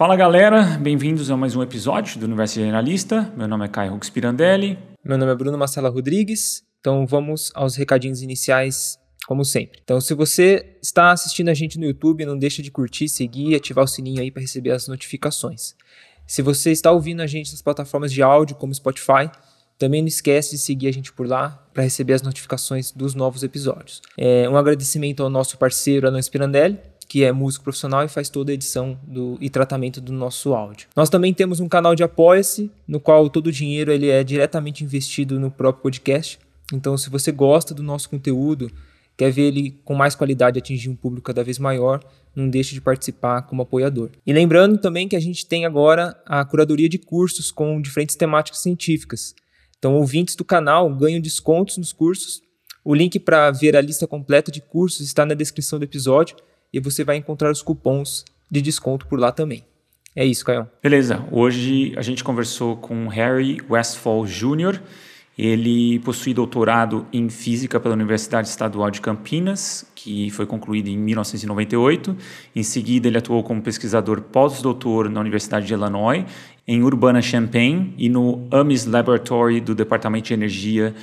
Fala galera, bem-vindos a mais um episódio do Universo Generalista. Meu nome é Caio Rux Pirandelli. Meu nome é Bruno Marcela Rodrigues. Então vamos aos recadinhos iniciais, como sempre. Então, se você está assistindo a gente no YouTube, não deixa de curtir, seguir e ativar o sininho aí para receber as notificações. Se você está ouvindo a gente nas plataformas de áudio, como Spotify, também não esquece de seguir a gente por lá para receber as notificações dos novos episódios. É, um agradecimento ao nosso parceiro Alan Spirandelli, que é músico profissional e faz toda a edição do, e tratamento do nosso áudio. Nós também temos um canal de apoia-se, no qual todo o dinheiro ele é diretamente investido no próprio podcast. Então, se você gosta do nosso conteúdo, quer ver ele com mais qualidade atingir um público cada vez maior, não deixe de participar como apoiador. E lembrando também que a gente tem agora a curadoria de cursos com diferentes temáticas científicas. Então, ouvintes do canal ganham descontos nos cursos. O link para ver a lista completa de cursos está na descrição do episódio e você vai encontrar os cupons de desconto por lá também. É isso, Caio. Beleza. Hoje a gente conversou com Harry Westfall Jr., ele possui doutorado em física pela Universidade Estadual de Campinas, que foi concluído em 1998. Em seguida, ele atuou como pesquisador pós-doutor na Universidade de Illinois, em Urbana-Champaign e no Ames Laboratory do Departamento de Energia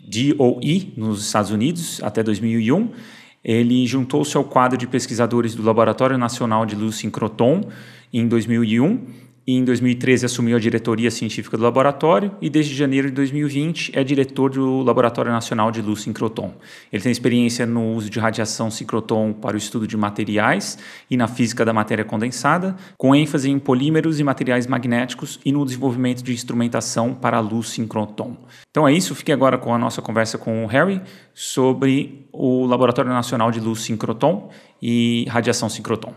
DOE, nos Estados Unidos, até 2001. Ele juntou-se ao quadro de pesquisadores do Laboratório Nacional de Luz Sincroton em 2001 e em 2013 assumiu a diretoria científica do laboratório e desde janeiro de 2020 é diretor do Laboratório Nacional de Luz Sincroton. Ele tem experiência no uso de radiação sincroton para o estudo de materiais e na física da matéria condensada, com ênfase em polímeros e materiais magnéticos e no desenvolvimento de instrumentação para a luz sincroton. Então é isso, fique agora com a nossa conversa com o Harry sobre o Laboratório Nacional de Luz Sincroton e radiação sincroton.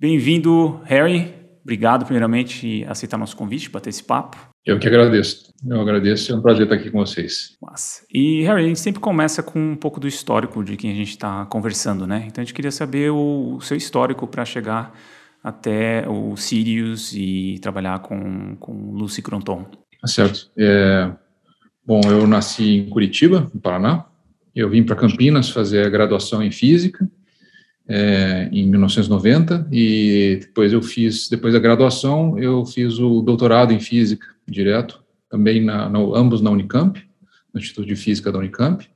Bem-vindo, Harry. Obrigado, primeiramente, aceitar nosso convite para ter esse papo. Eu que agradeço. Eu agradeço. É um prazer estar aqui com vocês. E, Harry, a gente sempre começa com um pouco do histórico de quem a gente está conversando, né? Então, a gente queria saber o, o seu histórico para chegar até o Sirius e trabalhar com, com Lucy Cronton. Tá certo. É, bom, eu nasci em Curitiba, no Paraná. Eu vim para Campinas fazer a graduação em Física é, em 1990 e depois eu fiz, depois da graduação, eu fiz o doutorado em física direto, também na, na ambos na Unicamp, no Instituto de Física da Unicamp.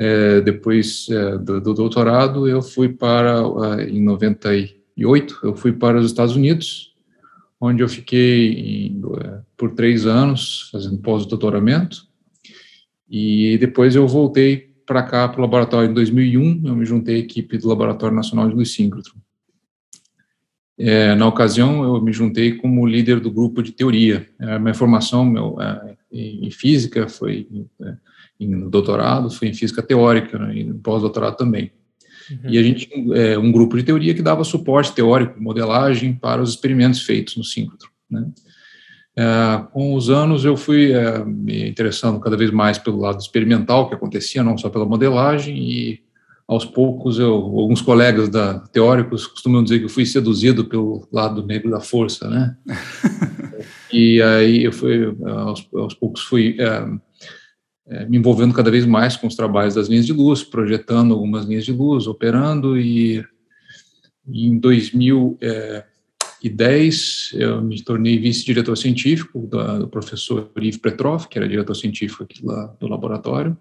É, depois é, do, do, doutorado, eu fui para, é, em 98, eu fui para os Estados Unidos, onde eu fiquei em, é, por três anos fazendo pós-doutoramento, e depois eu voltei para cá, para o laboratório, em 2001, eu me juntei à equipe do Laboratório Nacional de Luz Síncrotron. É, na ocasião, eu me juntei como líder do grupo de teoria. É, minha formação meu, é, em física foi é, em doutorado, foi em física teórica, né, e pós-doutorado também. Uhum. E a gente, é, um grupo de teoria que dava suporte teórico, modelagem para os experimentos feitos no síncrotron. Né? É, com os anos eu fui é, me interessando cada vez mais pelo lado experimental que acontecia, não só pela modelagem, e aos poucos eu, alguns colegas da, teóricos costumam dizer que eu fui seduzido pelo lado negro da força, né? e aí eu fui, aos, aos poucos fui é, é, me envolvendo cada vez mais com os trabalhos das linhas de luz, projetando algumas linhas de luz, operando, e, em 2000 é, 2010, eu me tornei vice-diretor científico do, do professor Yves Petrov, que era diretor científico aqui lá do laboratório.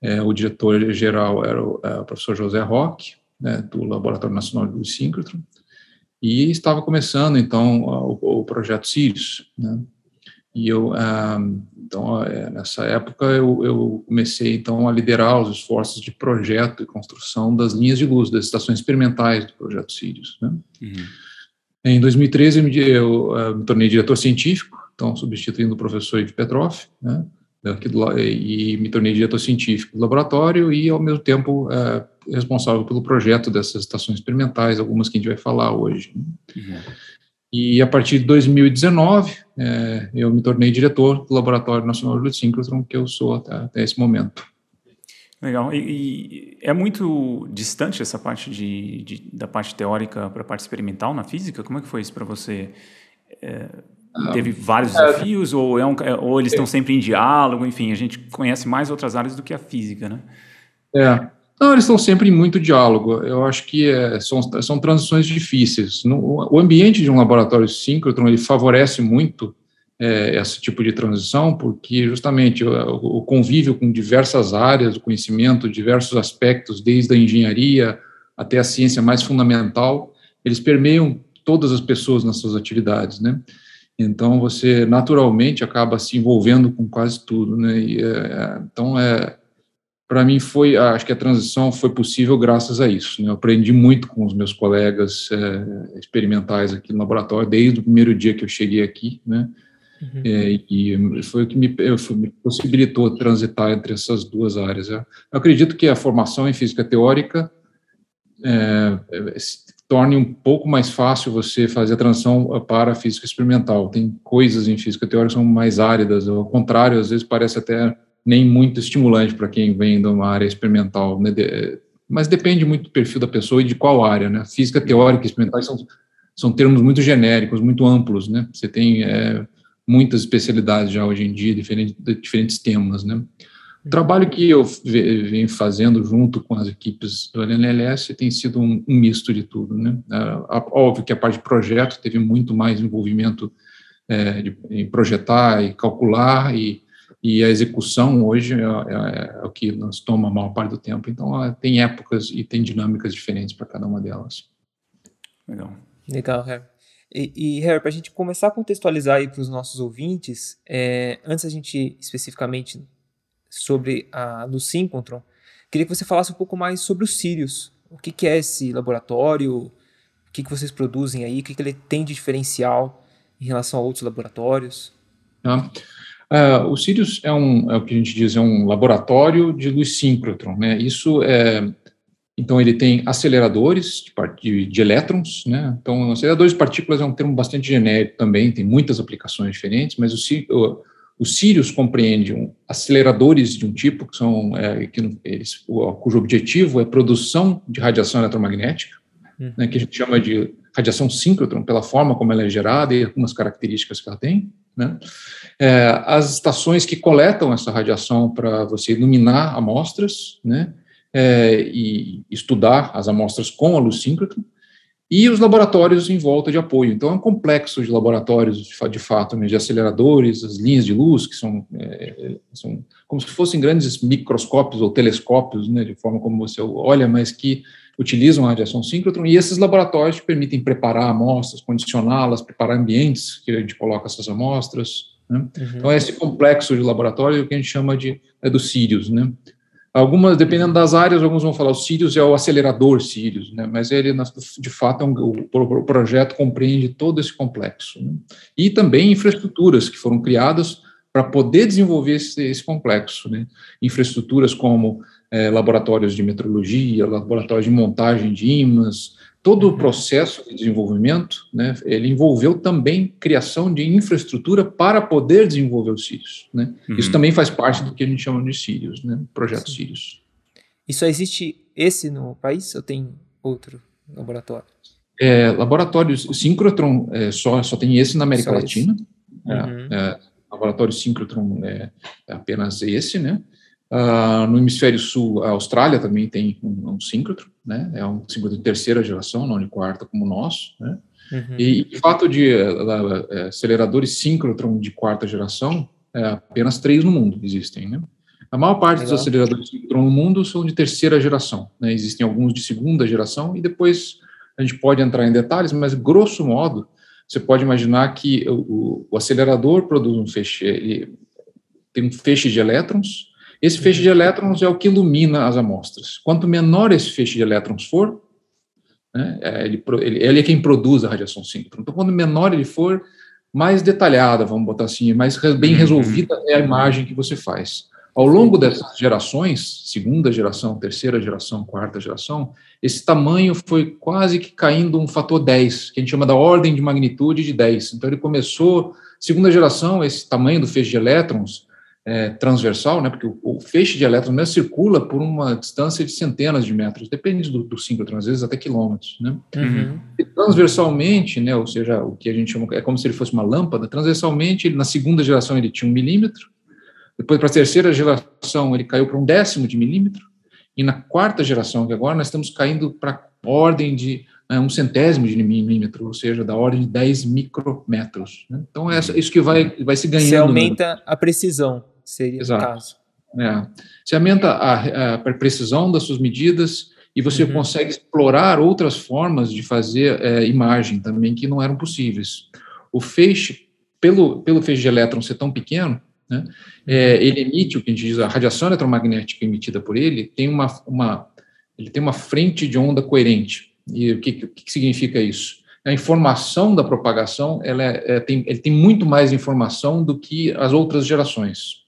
É, o diretor-geral era o, é, o, professor José Roque, né, do Laboratório Nacional de Síncrotron, e estava começando, então, o, o projeto Sirius, né, e eu, ah, então, é, nessa época, eu, eu, comecei, então, a liderar os esforços de projeto e construção das linhas de luz, das estações experimentais do projeto Sirius, né. Uhum. Em 2013, eu me, eu, uh, me tornei diretor científico, então substituindo o professor Ed Petrov, né, do, e me tornei diretor científico do laboratório e, ao mesmo tempo, uh, responsável pelo projeto dessas estações experimentais, algumas que a gente vai falar hoje. Né. Uhum. E a partir de 2019, é, eu me tornei diretor do Laboratório Nacional de Síncrotron, que eu sou até, até esse momento. Legal. E, e, é muito distante essa parte de, de da parte teórica para a parte experimental na física? Como é que foi isso para você? É, teve vários é. desafios ou, é um, é, ou eles estão sempre em diálogo? Enfim, a gente conhece mais outras áreas do que a física, né? É. Não, eles estão sempre em muito diálogo. Eu acho que é, são, são transições difíceis. No, o ambiente de um laboratório síncrotron ele favorece muito é, esse tipo de transição, porque justamente o, o, convívio com diversas áreas, o conhecimento, diversos aspectos, desde a engenharia até a ciência mais fundamental, eles permeiam todas as pessoas nas suas atividades, né? Então você naturalmente acaba se envolvendo com quase tudo, né? E, é, então é para mim foi, acho que a transição foi possível graças a isso. Né? Eu aprendi muito com os meus colegas é, experimentais aqui no laboratório desde o primeiro dia que eu cheguei aqui, né? Uhum. É, e foi o que me, me, possibilitou transitar entre essas duas áreas. Eu acredito que a formação em física teórica é, é torne um pouco mais fácil você fazer a transição para a física experimental. Tem coisas em física teórica que são mais áridas, ao contrário, às vezes parece até nem muito estimulante para quem vem de uma área experimental, né? de, mas depende muito do perfil da pessoa e de qual área, né? Física teórica e experimental são, são termos muito genéricos, muito amplos, né? Você tem é, muitas especialidades já hoje em dia, diferentes, diferentes temas, né? O trabalho que eu venho fazendo junto com as equipes do LNLS tem sido um, um misto de tudo, né? É, óbvio que a parte de projeto teve muito mais envolvimento é, de, em projetar e calcular e e a execução hoje é, é, é, o que nos toma a maior parte do tempo. Então, tem épocas e tem dinâmicas diferentes para cada uma delas. Legal. Legal, Harry. E, e Harry, para a gente começar a contextualizar aí para os nossos ouvintes, é, antes a gente especificamente sobre a do Synchrontron, queria que você falasse um pouco mais sobre o Sirius. O que, que é esse laboratório? O que, que vocês produzem aí? O que, que ele tem de diferencial em relação a outros laboratórios? Ah. Uh, o Sirius é, um, é o que a gente diz, é um laboratório de luz síncrotron, né? Isso é, então ele tem aceleradores de, de, elétrons, né? Então aceleradores de partículas é um termo bastante genérico também, tem muitas aplicações diferentes, mas o, o, o Sirius compreende um, aceleradores de um tipo que são é, que eles, o, cujo objetivo é produção de radiação eletromagnética, uhum. né, que a gente chama de radiação síncrotron pela forma como ela é gerada e algumas características que ela tem. Né? É, as estações que coletam essa radiação para você iluminar amostras, né? É, e estudar as amostras com a luz síncrotron, e os laboratórios em volta de apoio. Então, é um complexo de laboratórios, de, de fato, né, de aceleradores, as linhas de luz, que são, é, são como se fossem grandes microscópios ou telescópios, né, de forma como você olha, mas que utilizam a radiação síncrotron, e esses laboratórios permitem preparar amostras, condicioná-las, preparar ambientes que a gente coloca essas amostras. Né? Uhum. Então, esse complexo de laboratório é que a gente chama de é do Sirius, né? Algumas, dependendo das áreas, alguns vão falar o Sirius é o acelerador Sirius, né? mas ele, de fato, é um, o, projeto compreende todo esse complexo. Né? E também infraestruturas que foram criadas para poder desenvolver esse, esse complexo. Né? Infraestruturas como é, laboratórios de metrologia, laboratórios de montagem de ímãs, todo o uhum. processo de desenvolvimento, né, ele envolveu também criação de infraestrutura para poder desenvolver os Sirius. Né? Uhum. Isso também faz parte do que a gente chama de Sirius, né, projeto Sim. Sirius. E só existe esse no país ou tem outro laboratório? É, laboratórios síncrotron é, só, só tem esse na América só Latina. É, uhum. É, laboratório síncrotron é, é apenas esse, né? Uh, no hemisfério sul, a Austrália também tem um, um síncrotron, né? É um síncrotron de terceira geração, não de quarta como o nosso, né? Uhum. E o fato de uh, aceleradores síncrotron de quarta geração, é, apenas três no mundo existem, né? A maior parte Legal. dos aceleradores síncrotron no mundo são de terceira geração, né? Existem alguns de segunda geração e depois a gente pode entrar em detalhes, mas grosso modo, você pode imaginar que o, o acelerador produz um feixe, tem um feixe de elétrons, esse feixe de elétrons é o que ilumina as amostras. Quanto menor esse feixe de elétrons for, né, é, ele, ele, ele, é quem produz a radiação síncrona. Então, quanto menor ele for, mais detalhada, vamos botar assim, mais bem uhum. resolvida é a imagem que você faz. Ao longo dessas gerações, segunda geração, terceira geração, quarta geração, esse tamanho foi quase que caindo um fator 10, que a gente chama da ordem de magnitude de 10. Então, ele começou, segunda geração, esse tamanho do feixe de elétrons, é, transversal, né, porque o, o, feixe de elétrons mesmo circula por uma distância de centenas de metros, depende do, do síncrotron, às vezes até quilômetros. Né? Uhum. transversalmente, né, ou seja, o que a gente chama, é como se ele fosse uma lâmpada, transversalmente, ele, na segunda geração ele tinha um milímetro, depois para a terceira geração ele caiu para um décimo de milímetro, e na quarta geração, que agora nós estamos caindo para ordem de é, um centésimo de milímetro, ou seja, da ordem de 10 micrometros. Né? Então, é isso que vai, vai se ganhando. Você aumenta né? a precisão, seria Exato. o caso. É. Você aumenta a, a, precisão das suas medidas e você uhum. consegue explorar outras formas de fazer é, imagem também que não eram possíveis. O feixe, pelo, pelo feixe de elétron ser tão pequeno, né, é, uhum. ele emite o que a gente diz, a radiação eletromagnética emitida por ele tem uma, uma, ele tem uma frente de onda coerente. E o que, o que significa isso? A informação da propagação ela é, é, tem, ele tem muito mais informação do que as outras gerações.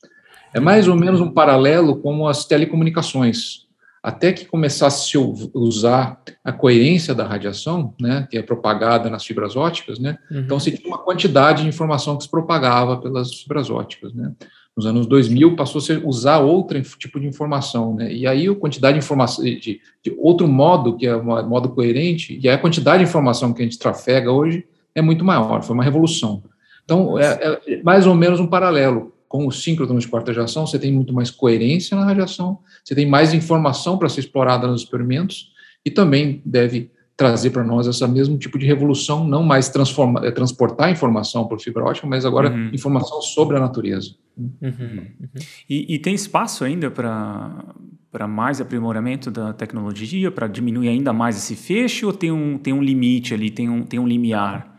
É mais ou menos um paralelo com as telecomunicações. Até que começasse a usar a coerência da radiação, né, que é propagada nas fibras óticas, né, uhum. então se tinha uma quantidade de informação que se propagava pelas fibras óticas, né. Nos anos 2000 passou a usar outro tipo de informação, né, e aí a quantidade de informação de, de outro modo que é o modo coerente e a quantidade de informação que a gente trafega hoje é muito maior. Foi uma revolução. Então é, é mais ou menos um paralelo com o síncrotrons de quarta geração, você tem muito mais coerência na radiação, você tem mais informação para ser explorada nos experimentos e também deve trazer para nós esse mesmo tipo de revolução, não mais transforma, é, transportar informação por fibra ótica, mas agora uhum. informação sobre a natureza. Uhum. Uhum. E, e, tem espaço ainda para mais aprimoramento da tecnologia, para diminuir ainda mais esse fecho, ou tem um, tem um limite ali, tem um, tem um limiar?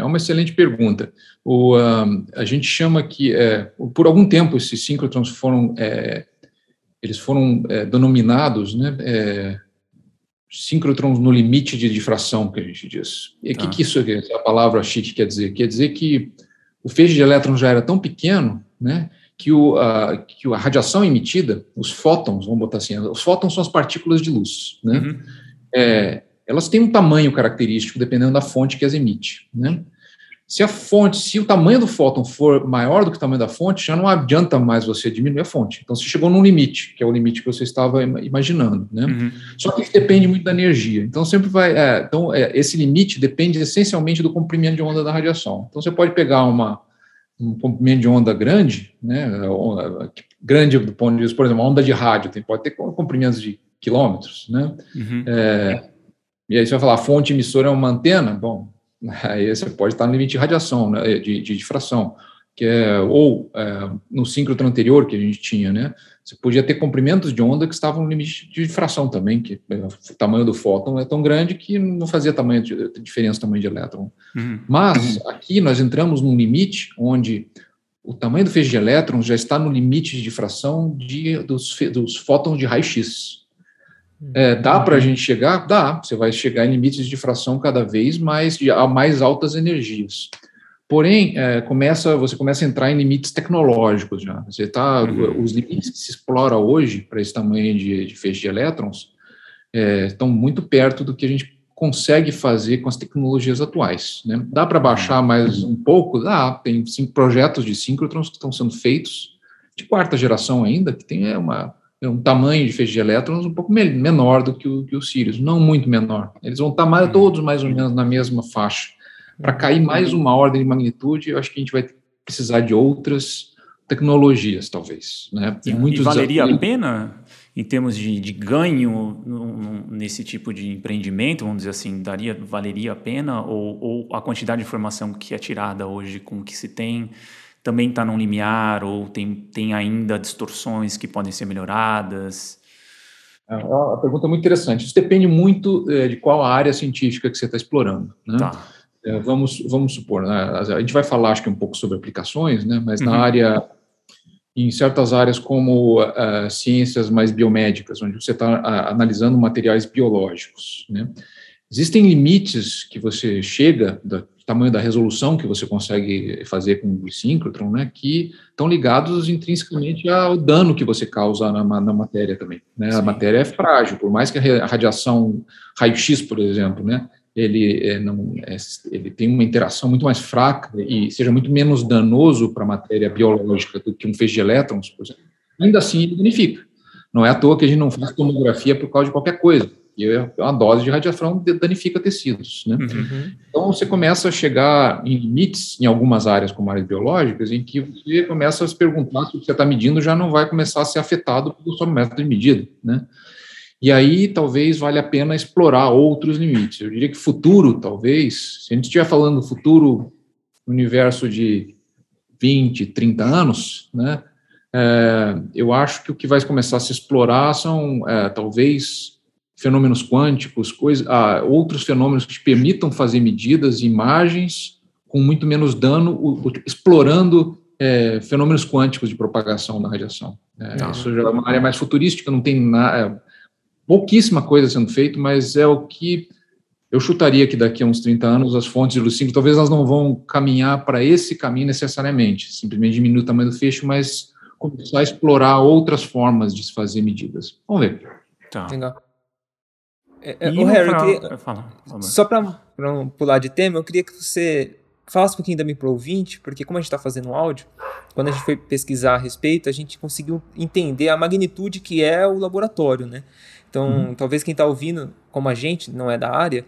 É uma excelente pergunta. O, uh, a gente chama que, é, por algum tempo, esses síncrotrons foram, é, eles foram é, denominados, né, é, síncrotrons no limite de difração, que a gente diz. E o tá. que, que isso, a palavra chique quer dizer? Quer dizer que o feixe de elétrons já era tão pequeno, né, que, o, a, que a radiação emitida, os fótons, vamos botar assim, os fótons são as partículas de luz, né, uhum. é, elas têm um tamanho característico dependendo da fonte que as emite. Né? Se a fonte, se o tamanho do fóton for maior do que o tamanho da fonte, já não adianta mais você diminuir a fonte. Então, você chegou num limite, que é o limite que você estava imaginando. Né? Uhum. Só que isso depende muito da energia. Então, sempre vai. É, então, é, esse limite depende essencialmente do comprimento de onda da radiação. Então, você pode pegar uma, um comprimento de onda grande, né, grande do ponto de vista, por exemplo, uma onda de rádio, tem, pode ter comprimentos de quilômetros, né? Uhum. É, e aí você vai falar, a fonte emissora é uma antena? Bom, aí você pode estar no limite de radiação, né, de, de difração, que é, ou é, no síncrotron anterior que a gente tinha, né, você podia ter comprimentos de onda que estavam no limite de difração também, que é, o tamanho do fóton é tão grande que não fazia tamanho de, diferença no tamanho de elétron. Uhum. Mas aqui nós entramos num limite onde o tamanho do feixe de elétrons já está no limite de difração de, dos, dos fótons de raio-x. É, dá para a gente chegar? Dá. Você vai chegar em limites de fração cada vez mais a mais altas energias. Porém, é, começa, você começa a entrar em limites tecnológicos já. Você tá, uhum. os limites que se explora hoje para esse tamanho de, de feixe de elétrons é, estão muito perto do que a gente consegue fazer com as tecnologias atuais. Né? Dá para baixar mais um pouco? Dá. Tem cinco projetos de síncrotrons que estão sendo feitos de quarta geração ainda, que tem é, uma um tamanho de feixe de elétrons um pouco menor do que o, que o Sirius, não muito menor. Eles vão estar mais, uhum. todos mais ou menos na mesma faixa. Para cair mais uma ordem de magnitude, eu acho que a gente vai precisar de outras tecnologias, talvez. Né? Tem muitos e valeria desafios. a pena, em termos de, de ganho nesse tipo de empreendimento, vamos dizer assim, daria, valeria a pena? Ou, ou a quantidade de informação que é tirada hoje com o que se tem também está num limiar ou tem, tem ainda distorções que podem ser melhoradas? É uma pergunta muito interessante. Isso depende muito é, de qual área científica que você está explorando. Né? Tá. É, vamos, vamos supor, né? a gente vai falar acho que um pouco sobre aplicações, né? mas na uhum. área, em certas áreas como uh, ciências mais biomédicas, onde você está uh, analisando materiais biológicos, né? existem limites que você chega da, tamanho da resolução que você consegue fazer com o síncrotron, né, que estão ligados intrinsecamente ao dano que você causa na, na matéria também. Né? A matéria é frágil, por mais que a radiação raio-x, por exemplo, né, ele, é, não, é, ele tem uma interação muito mais fraca e seja muito menos danoso para a matéria biológica do que um feixe de elétrons, por exemplo, ainda assim ele danifica. Não é à toa que a gente não faz tomografia por causa de qualquer coisa e é uma dose de radiação danifica tecidos. Né? Uhum. Então, você começa a chegar em limites em algumas áreas, como áreas biológicas, em que você começa a se perguntar se o que você está medindo já não vai começar a ser afetado pelo seu método de medida. Né? E aí talvez valha a pena explorar outros limites. Eu diria que futuro, talvez, se a gente estiver falando futuro universo de 20, 30 anos, né? É, eu acho que o que vai começar a se explorar são é, talvez fenômenos quânticos, coisa, ah, outros fenômenos que te permitam fazer medidas, imagens com muito menos dano, o, o, explorando é, fenômenos quânticos de propagação da radiação. É, isso já é uma área mais futurística, não tem nada, é, pouquíssima coisa sendo feito, mas é o que eu chutaria que daqui a uns 30 anos as fontes de luz talvez elas não vão caminhar para esse caminho necessariamente, simplesmente diminuir o tamanho do feixe, mas começar a explorar outras formas de se fazer medidas. Vamos ver. Tá. Legal. É, é, o Harry, pra... queria, só para pular de tema, eu queria que você falasse um pouquinho também para o ouvinte, porque como a gente está fazendo áudio, quando a gente foi pesquisar a respeito, a gente conseguiu entender a magnitude que é o laboratório, né? Então, uhum. talvez quem está ouvindo, como a gente, não é da área,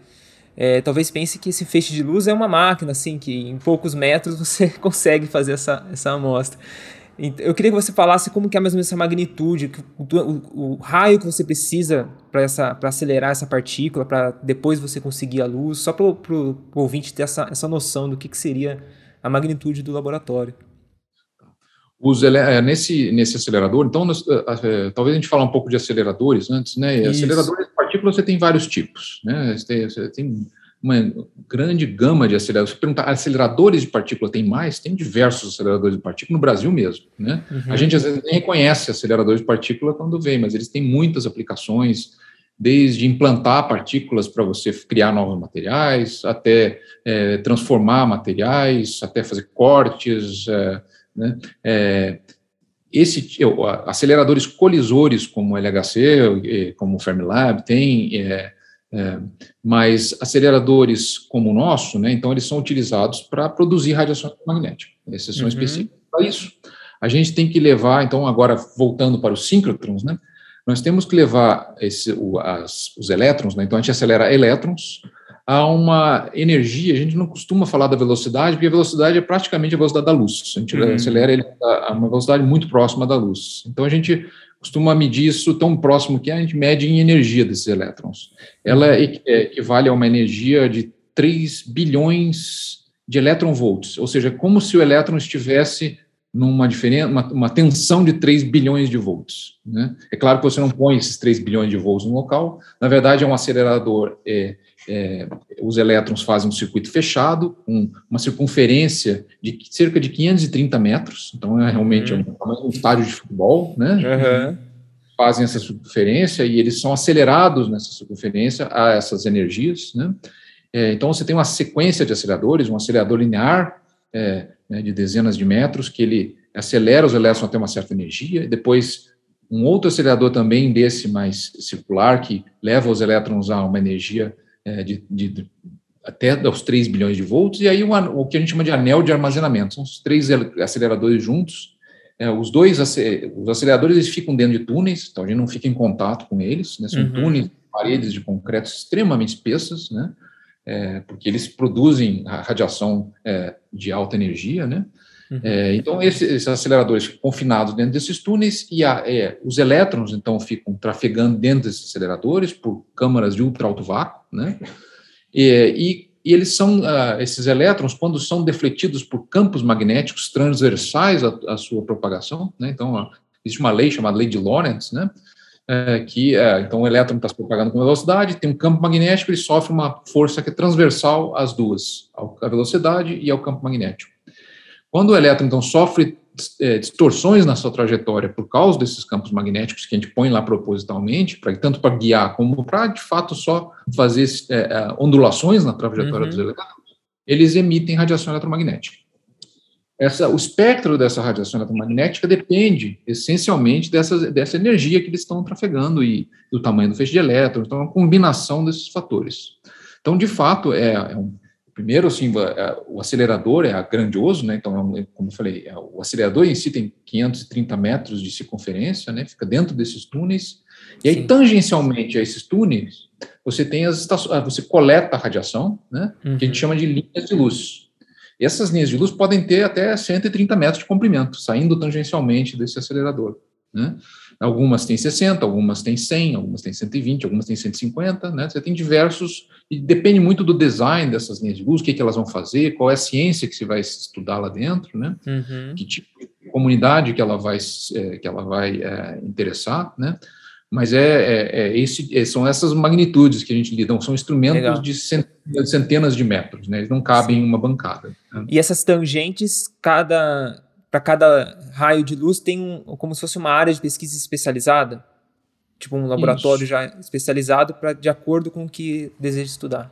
é, talvez pense que esse feixe de luz é uma máquina, assim, que em poucos metros você consegue fazer essa, essa amostra. Eu queria que você falasse como que é mais ou menos essa magnitude, o, o, o raio que você precisa para acelerar essa partícula, para depois você conseguir a luz, só para o ouvinte ter essa, essa noção do que, que seria a magnitude do laboratório. Os, é, nesse, nesse acelerador, então, nós, é, talvez a gente fale um pouco de aceleradores antes, né? Aceleradores de partículas você tem vários tipos, né? Você tem, você tem uma grande gama de aceleradores. Se perguntar, aceleradores de partícula tem mais? Tem diversos aceleradores de partícula no Brasil mesmo. Né? Uhum. A gente às vezes nem reconhece aceleradores de partícula quando vem, mas eles têm muitas aplicações, desde implantar partículas para você criar novos materiais, até é, transformar materiais, até fazer cortes. É, né? é, esse aceleradores colisores como o LHC, como o Fermilab, tem é, mas aceleradores como o nosso, né, então eles são utilizados para produzir radiação magnética. Esses são uhum. específicos para isso. A gente tem que levar, então, agora voltando para os síncrotrons, né, nós temos que levar esse, o, as, os elétrons, né, então a gente acelera elétrons a uma energia, a gente não costuma falar da velocidade, porque a velocidade é praticamente a velocidade da luz. A gente uhum. acelera ele a uma velocidade muito próxima da luz. Então a gente costuma medir isso tão próximo que a gente mede em energia desses elétrons. Ela é, equivale a uma energia de 3 bilhões de elétron-volts, ou seja, como se o elétron estivesse numa diferença, uma, uma, tensão de 3 bilhões de volts. Né? É claro que você não põe esses 3 bilhões de volts no local, na verdade é um acelerador, é, é, os elétrons fazem um circuito fechado, um, uma circunferência de cerca de 530 metros, então é realmente uhum. um, um estádio de futebol, né? Uhum. Fazem essa circunferência e eles são acelerados nessa circunferência a essas energias, né? É, então você tem uma sequência de aceleradores, um acelerador linear é, né, de dezenas de metros que ele acelera os elétrons até uma certa energia, e depois um outro acelerador também desse mais circular que leva os elétrons a uma energia é, de, de, até os 3 bilhões de volts, e aí o, o, que a gente chama de anel de armazenamento. São os três aceleradores juntos. É, os dois os aceleradores eles ficam dentro de túneis, então a gente não fica em contato com eles, né? são uhum. túneis, paredes de concreto extremamente espessas, né? É, porque eles produzem radiação é, de alta energia, né? Uhum. É, então, esses, aceleradores ficam confinados dentro desses túneis e a, é, os elétrons, então, ficam trafegando dentro desses aceleradores por câmaras de ultra alto vácuo, né? E, e, e eles são, uh, esses elétrons, quando são defletidos por campos magnéticos transversais à, à sua propagação, né? Então, uh, existe uma lei chamada lei de Lorentz, né? É, que é, então o elétron está se propagando com velocidade, tem um campo magnético, ele sofre uma força que é transversal às duas, à velocidade e ao campo magnético. Quando o elétron, então, sofre é, distorções na sua trajetória por causa desses campos magnéticos que a gente põe lá propositalmente, pra, tanto para guiar como para, de fato, só fazer é, é, ondulações na trajetória uhum. dos elétrons, eles emitem radiação eletromagnética. Essa, o espectro dessa radiação eletromagnética depende essencialmente dessa, dessa energia que eles estão trafegando e do tamanho do feixe de elétrons, então é uma combinação desses fatores. Então, de fato, é, é um, Primeiro, assim, é, o acelerador é grandioso, né? Então, é como eu falei, é, o acelerador em si tem 530 metros de circunferência, né? Fica dentro desses túneis. E aí, Sim. tangencialmente a esses túneis, você tem as estações, ah, você coleta a radiação, né? Uhum. Que a gente uhum. chama de linhas de luz. E essas linhas de luz podem ter até 130 metros de comprimento, saindo tangencialmente desse acelerador, né? Algumas têm 60, algumas têm 100, algumas têm 120, algumas têm 150, né? Você tem diversos, e depende muito do design dessas linhas de luz, o que, que elas vão fazer, qual é a ciência que você vai estudar lá dentro, né? Uhum. Que tipo de comunidade que ela vai, é, que ela vai é, interessar, né? Mas é, é, é esse, é, são essas magnitudes que a gente lida, são instrumentos Legal. de centenas de metros, né? Eles não cabem Sim. em uma bancada. Né? E essas tangentes, cada para cada raio de luz tem um, como se fosse uma área de pesquisa especializada, tipo um laboratório Isso. já especializado para de acordo com o que deseja estudar.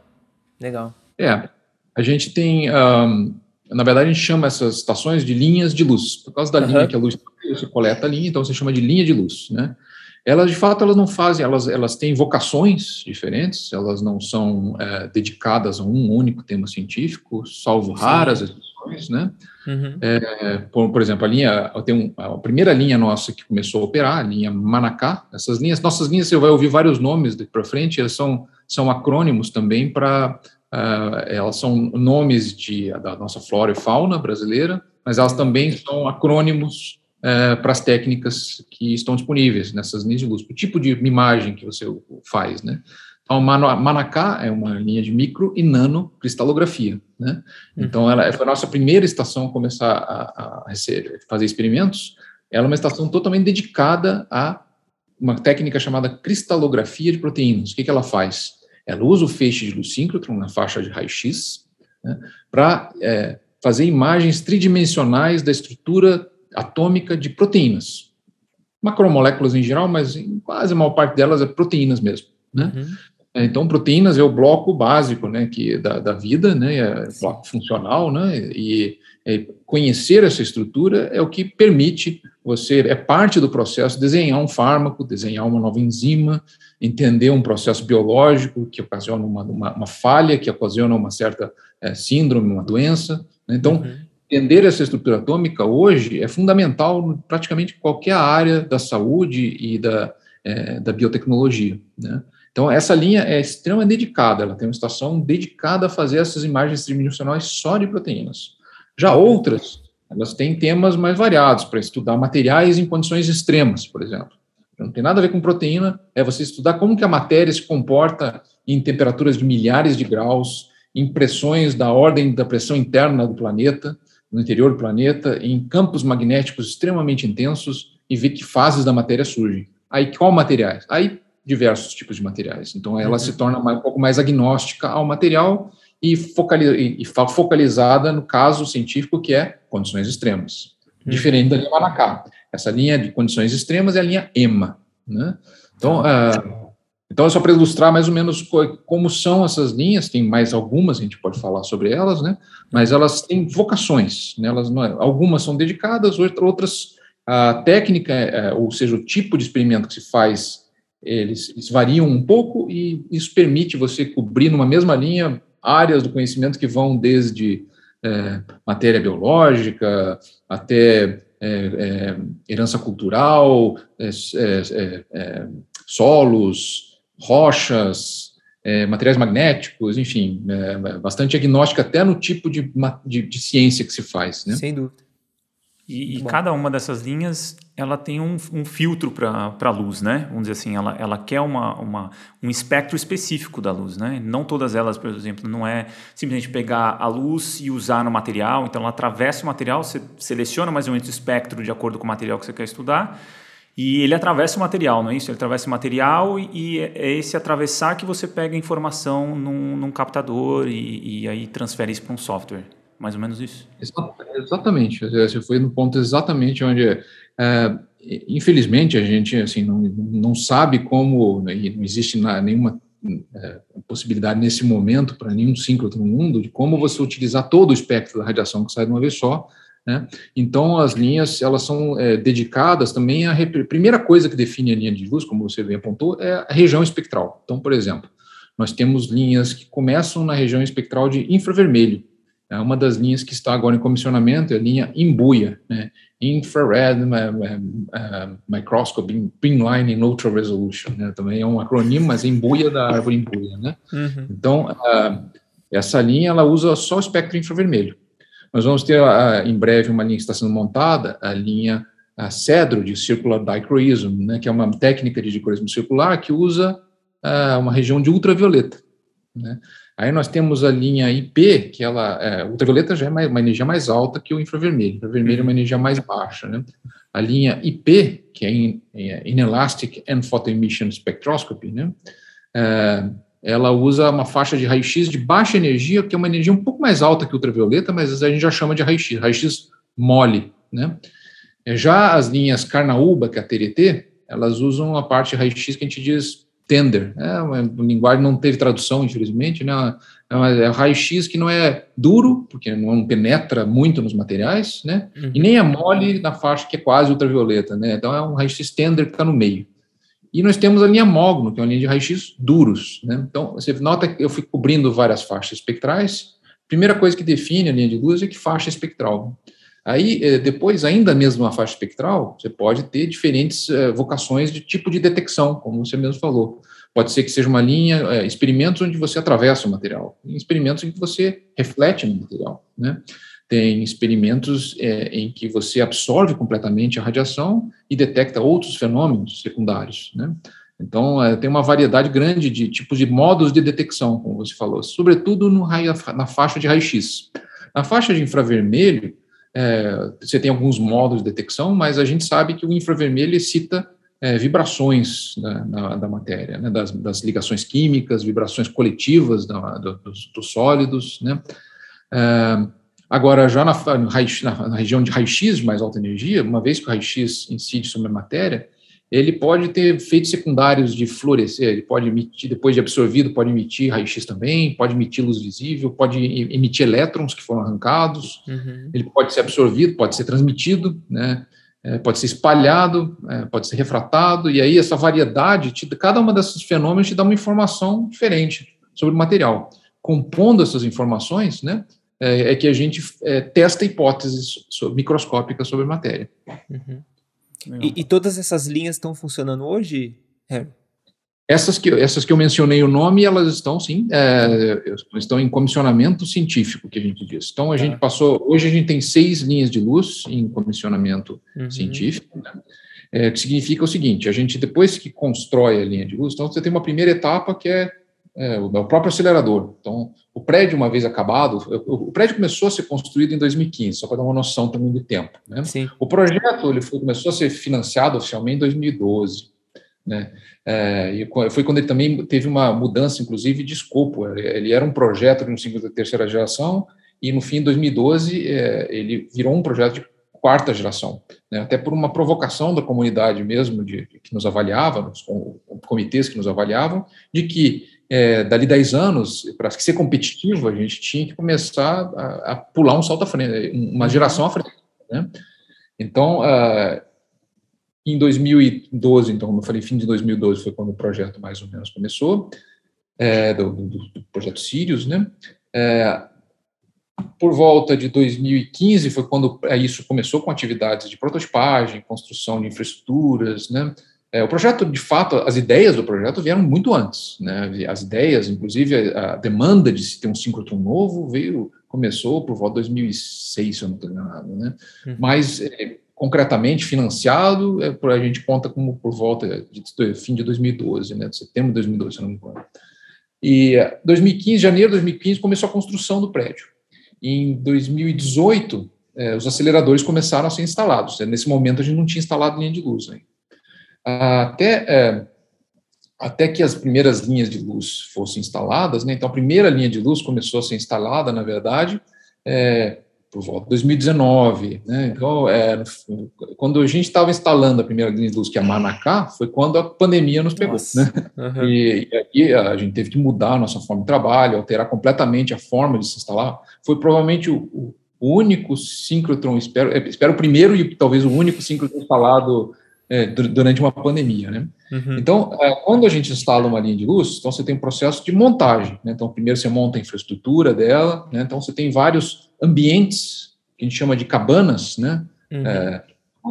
Legal. É, a gente tem, um, na verdade a gente chama essas estações de linhas de luz, por causa da uhum. linha que a luz você coleta a linha, então você chama de linha de luz, né? Elas de fato elas não fazem, elas elas têm vocações diferentes, elas não são é, dedicadas a um único tema científico, salvo Sim. raras exceções, né? Uhum. É, por, por, exemplo, a linha, tem um, a primeira linha nossa que começou a operar, a linha Manacá, essas linhas, nossas linhas, você vai ouvir vários nomes daqui para frente, elas são, são acrônimos também para, uh, elas são nomes de, da nossa flora e fauna brasileira, mas elas também são acrônimos uh, para as técnicas que estão disponíveis nessas linhas de luz, o tipo de imagem que você faz, né? Então, Manacá é uma linha de micro e nano cristalografia, né? Uhum. Então, ela foi a nossa primeira estação a começar a, a fazer experimentos. Ela é uma estação totalmente dedicada a uma técnica chamada cristalografia de proteínas. O que, que ela faz? Ela usa o feixe de luz síncrotron na faixa de raio-x né, para é, fazer imagens tridimensionais da estrutura atômica de proteínas. Macromoléculas em geral, mas em quase a maior parte delas é proteínas mesmo. Né? Uhum. É, então, proteínas é o bloco básico, né, que da, da vida, né, é bloco funcional, né, e é, conhecer essa estrutura é o que permite você, é parte do processo, desenhar um fármaco, desenhar uma nova enzima, entender um processo biológico que ocasiona uma, uma, uma falha, que ocasiona uma certa é, síndrome, uma doença. Né? Então, uhum. entender essa estrutura atômica hoje é fundamental em praticamente qualquer área da saúde e da, é, da biotecnologia, né? Então, essa linha é extremamente dedicada, ela tem uma estação dedicada a fazer essas imagens tridimensionais só de proteínas. Já outras, elas têm temas mais variados, para estudar materiais em condições extremas, por exemplo. Não tem nada a ver com proteína, é você estudar como que a matéria se comporta em temperaturas de milhares de graus, em pressões da ordem da pressão interna do planeta, no interior do planeta, em campos magnéticos extremamente intensos, e ver que fases da matéria surgem. Aí, qual materiais? Aí diversos tipos de materiais. Então, ela uhum. se torna mais, um pouco mais agnóstica ao material e, focali e focalizada no caso científico, que é condições extremas. Uhum. Diferente da linha Manacá. Essa linha de condições extremas é a linha EMA. Né? Então, uh, então, é só para ilustrar mais ou menos como são essas linhas, tem mais algumas, a gente pode falar sobre elas, né? mas elas têm vocações, né? elas não, é, algumas são dedicadas, outras, a técnica, é, ou seja, o tipo de experimento que se faz eles, eles, variam um pouco e isso permite você cobrir numa mesma linha áreas do conhecimento que vão desde é, matéria biológica até é, é, herança cultural, é, é, é, solos, rochas, materiais magnéticos, enfim, bastante agnóstica até no tipo de, de, de ciência que se faz. Né? Sem dúvida. E, e cada uma dessas linhas, ela tem um, um filtro para a luz, né? Vamos dizer assim, ela, ela quer uma, uma, um espectro específico da luz, né? Não todas elas, por exemplo, não é simplesmente pegar a luz e usar no material. Então, ela atravessa o material, você seleciona mais ou menos o espectro de acordo com o material que você quer estudar, e ele atravessa o material, não é isso? Ele atravessa o material e é esse atravessar que você pega a informação num, num captador e, e aí transfere isso para um software mais ou menos isso. Exatamente, você foi no ponto exatamente onde, é, infelizmente, a gente assim não, não sabe como, né, não existe nenhuma é, possibilidade nesse momento para nenhum síncrono no mundo de como você utilizar todo o espectro da radiação que sai de uma vez só. Né? Então, as linhas elas são é, dedicadas também à primeira coisa que define a linha de luz, como você bem apontou, é a região espectral. Então, por exemplo, nós temos linhas que começam na região espectral de infravermelho, é uma das linhas que está agora em comissionamento é a linha Imbuia, né? Infrared uh, Microscope Beamline in Ultra Resolution, né? também é um acronimo, mas Imbuia da árvore Imbuia, né? Uhum. Então, uh, essa linha ela usa só o espectro infravermelho. Nós vamos ter uh, em breve uma linha que está sendo montada, a linha a cedro de circular dichroism, né, que é uma técnica de dichroismo circular que usa uh, uma região de ultravioleta. Né. Aí nós temos a linha IP, que ela, é, ultravioleta já é mais, uma energia mais alta que o infravermelho, infravermelho é uma energia mais baixa, né? A linha IP, que é, in, é Inelastic and Photoemission Spectroscopy, né? É, ela usa uma faixa de raio-x de baixa energia, que é uma energia um pouco mais alta que ultravioleta, mas a gente já chama de raio-x, raio-x mole, né? É, já as linhas Carnaúba, que é a TRT, elas usam a parte raio-x que a gente diz tender, é uma linguagem não teve tradução, infelizmente, né? É, uma, é raio-x que não é duro, porque não penetra muito nos materiais, né? Uhum. E nem é mole na faixa que é quase ultravioleta, né? Então é um raio-x tender que está no meio. E nós temos a linha mogno, que é uma linha de raio-x duros, né? Então você nota que eu fui cobrindo várias faixas espectrais. Primeira coisa que define a linha de luz é que faixa espectral. Aí, eh, depois, ainda mesmo na faixa espectral, você pode ter diferentes eh, vocações de tipo de detecção, como você mesmo falou. Pode ser que seja uma linha, é, experimentos onde você atravessa o material, experimentos em que você reflete no material, né? Tem experimentos em que você absorve completamente a radiação e detecta outros fenômenos secundários, né? Então, tem uma variedade grande de tipos de modos de detecção, como você falou, sobretudo no raio, na faixa de raio-x. Na faixa de infravermelho, é, você tem alguns modos de detecção, mas a gente sabe que o infravermelho excita é, vibrações da, na, da matéria, né, das, das, ligações químicas, vibrações coletivas da, do, dos, dos, sólidos. Né. É, agora, já na, na, na região de raio-x de mais alta energia, uma vez que o raio-x incide sobre a matéria, ele pode ter efeitos secundários de florescer, ele pode emitir, depois de absorvido, pode emitir raio-x também, pode emitir luz visível, pode emitir elétrons que foram arrancados, uhum. ele pode ser absorvido, pode ser transmitido, né? É, pode ser espalhado, é, pode ser refratado, e aí essa variedade, te, cada uma desses fenômenos te dá uma informação diferente sobre o material. Compondo essas informações, né, é, é que a gente é, testa hipóteses microscópicas sobre a matéria. Uhum. E, e, todas essas linhas estão funcionando hoje, Harry? Essas que, essas que eu mencionei o nome, elas estão sim, é, estão em comissionamento científico, que a gente diz. Então a tá. gente passou, hoje a gente tem seis linhas de luz em comissionamento uhum. científico, né? é, que significa o seguinte: a gente depois que constrói a linha de luz, então você tem uma primeira etapa que é, é o, o próprio acelerador. Então o prédio, uma vez acabado, o, prédio começou a ser construído em 2015, só para dar uma noção também do tempo. Né? O projeto ele foi, começou a ser financiado oficialmente em 2012. Né? É, e foi quando ele também teve uma mudança, inclusive, de escopo. Ele era um projeto de um ciclo de terceira geração e, no fim de 2012, é, ele virou um projeto de quarta geração, né? até por uma provocação da comunidade mesmo, de, que nos avaliava, os comitês que nos avaliavam, de que é, dali 10 anos, para ser competitivo, a gente tinha que começar a, a, pular um salto à frente, uma geração à frente. Né? Então, uh, em 2012, então, como eu falei, fim de 2012 foi quando o projeto mais ou menos começou, é, do, do, do, projeto Sirius, né? É, por volta de 2015 foi quando é, isso começou com atividades de prototipagem, construção de infraestruturas, né? É, o projeto, de fato, as ideias do projeto vieram muito antes, né? As ideias, inclusive a, a demanda de se ter um síncrotron novo veio começou por volta de 2006, se eu não estou enganado, né? Uhum. Mas é, concretamente financiado, é, a gente conta como por volta de, de fim de 2012, né, de setembro de 2012, se não me engano. E 2015, janeiro de 2015, começou a construção do prédio. Em 2018, é, os aceleradores começaram a ser instalados. Nesse momento, a gente não tinha instalado linha de luz ainda. Até, é, até que as primeiras linhas de luz fossem instaladas, né, então a primeira linha de luz começou a ser instalada, na verdade, é, por volta de 2019, né? Então, é, quando a gente estava instalando a primeira linha de luz, que é a Manacá, foi quando a pandemia nos pegou, né? Uhum. E, e aí a gente teve que mudar a nossa forma de trabalho, alterar completamente a forma de se instalar. Foi provavelmente o, o único síncrotron, espero, é, espero o primeiro e talvez o único síncrotron instalado é, durante uma pandemia, né? Uhum. Então, é, quando a gente instala uma linha de luz, então você tem um processo de montagem, né? Então, primeiro você monta a infraestrutura dela, né? Então, você tem vários ambientes que a gente chama de cabanas, né? Uhum. É,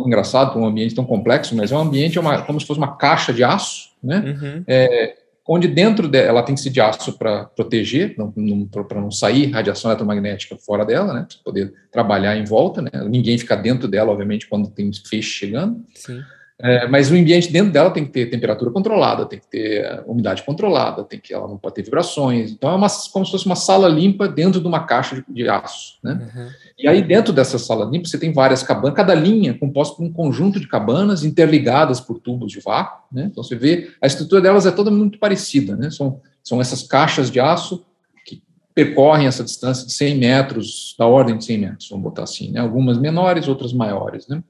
engraçado para um ambiente tão complexo, mas é um ambiente é uma, como se fosse uma caixa de aço, né? Uhum. É, onde dentro dela ela tem que ser de aço para proteger, para não sair radiação eletromagnética fora dela, né, para poder trabalhar em volta, né, ninguém fica dentro dela, obviamente, quando tem feixe chegando. Sim. É, mas o ambiente dentro dela tem que ter temperatura controlada, tem que ter umidade controlada, tem que ela não pode ter vibrações. Então é uma, como se fosse uma sala limpa dentro de uma caixa de, de aço, né? Uhum. E aí dentro dessa sala limpa você tem várias cabanas, cada linha composta por um conjunto de cabanas interligadas por tubos de vácuo, né? Então você vê a estrutura delas é toda muito parecida, né? São são essas caixas de aço que percorrem essa distância de 100 metros, da ordem de 100 metros, vamos botar assim, né? Algumas menores, outras maiores, né?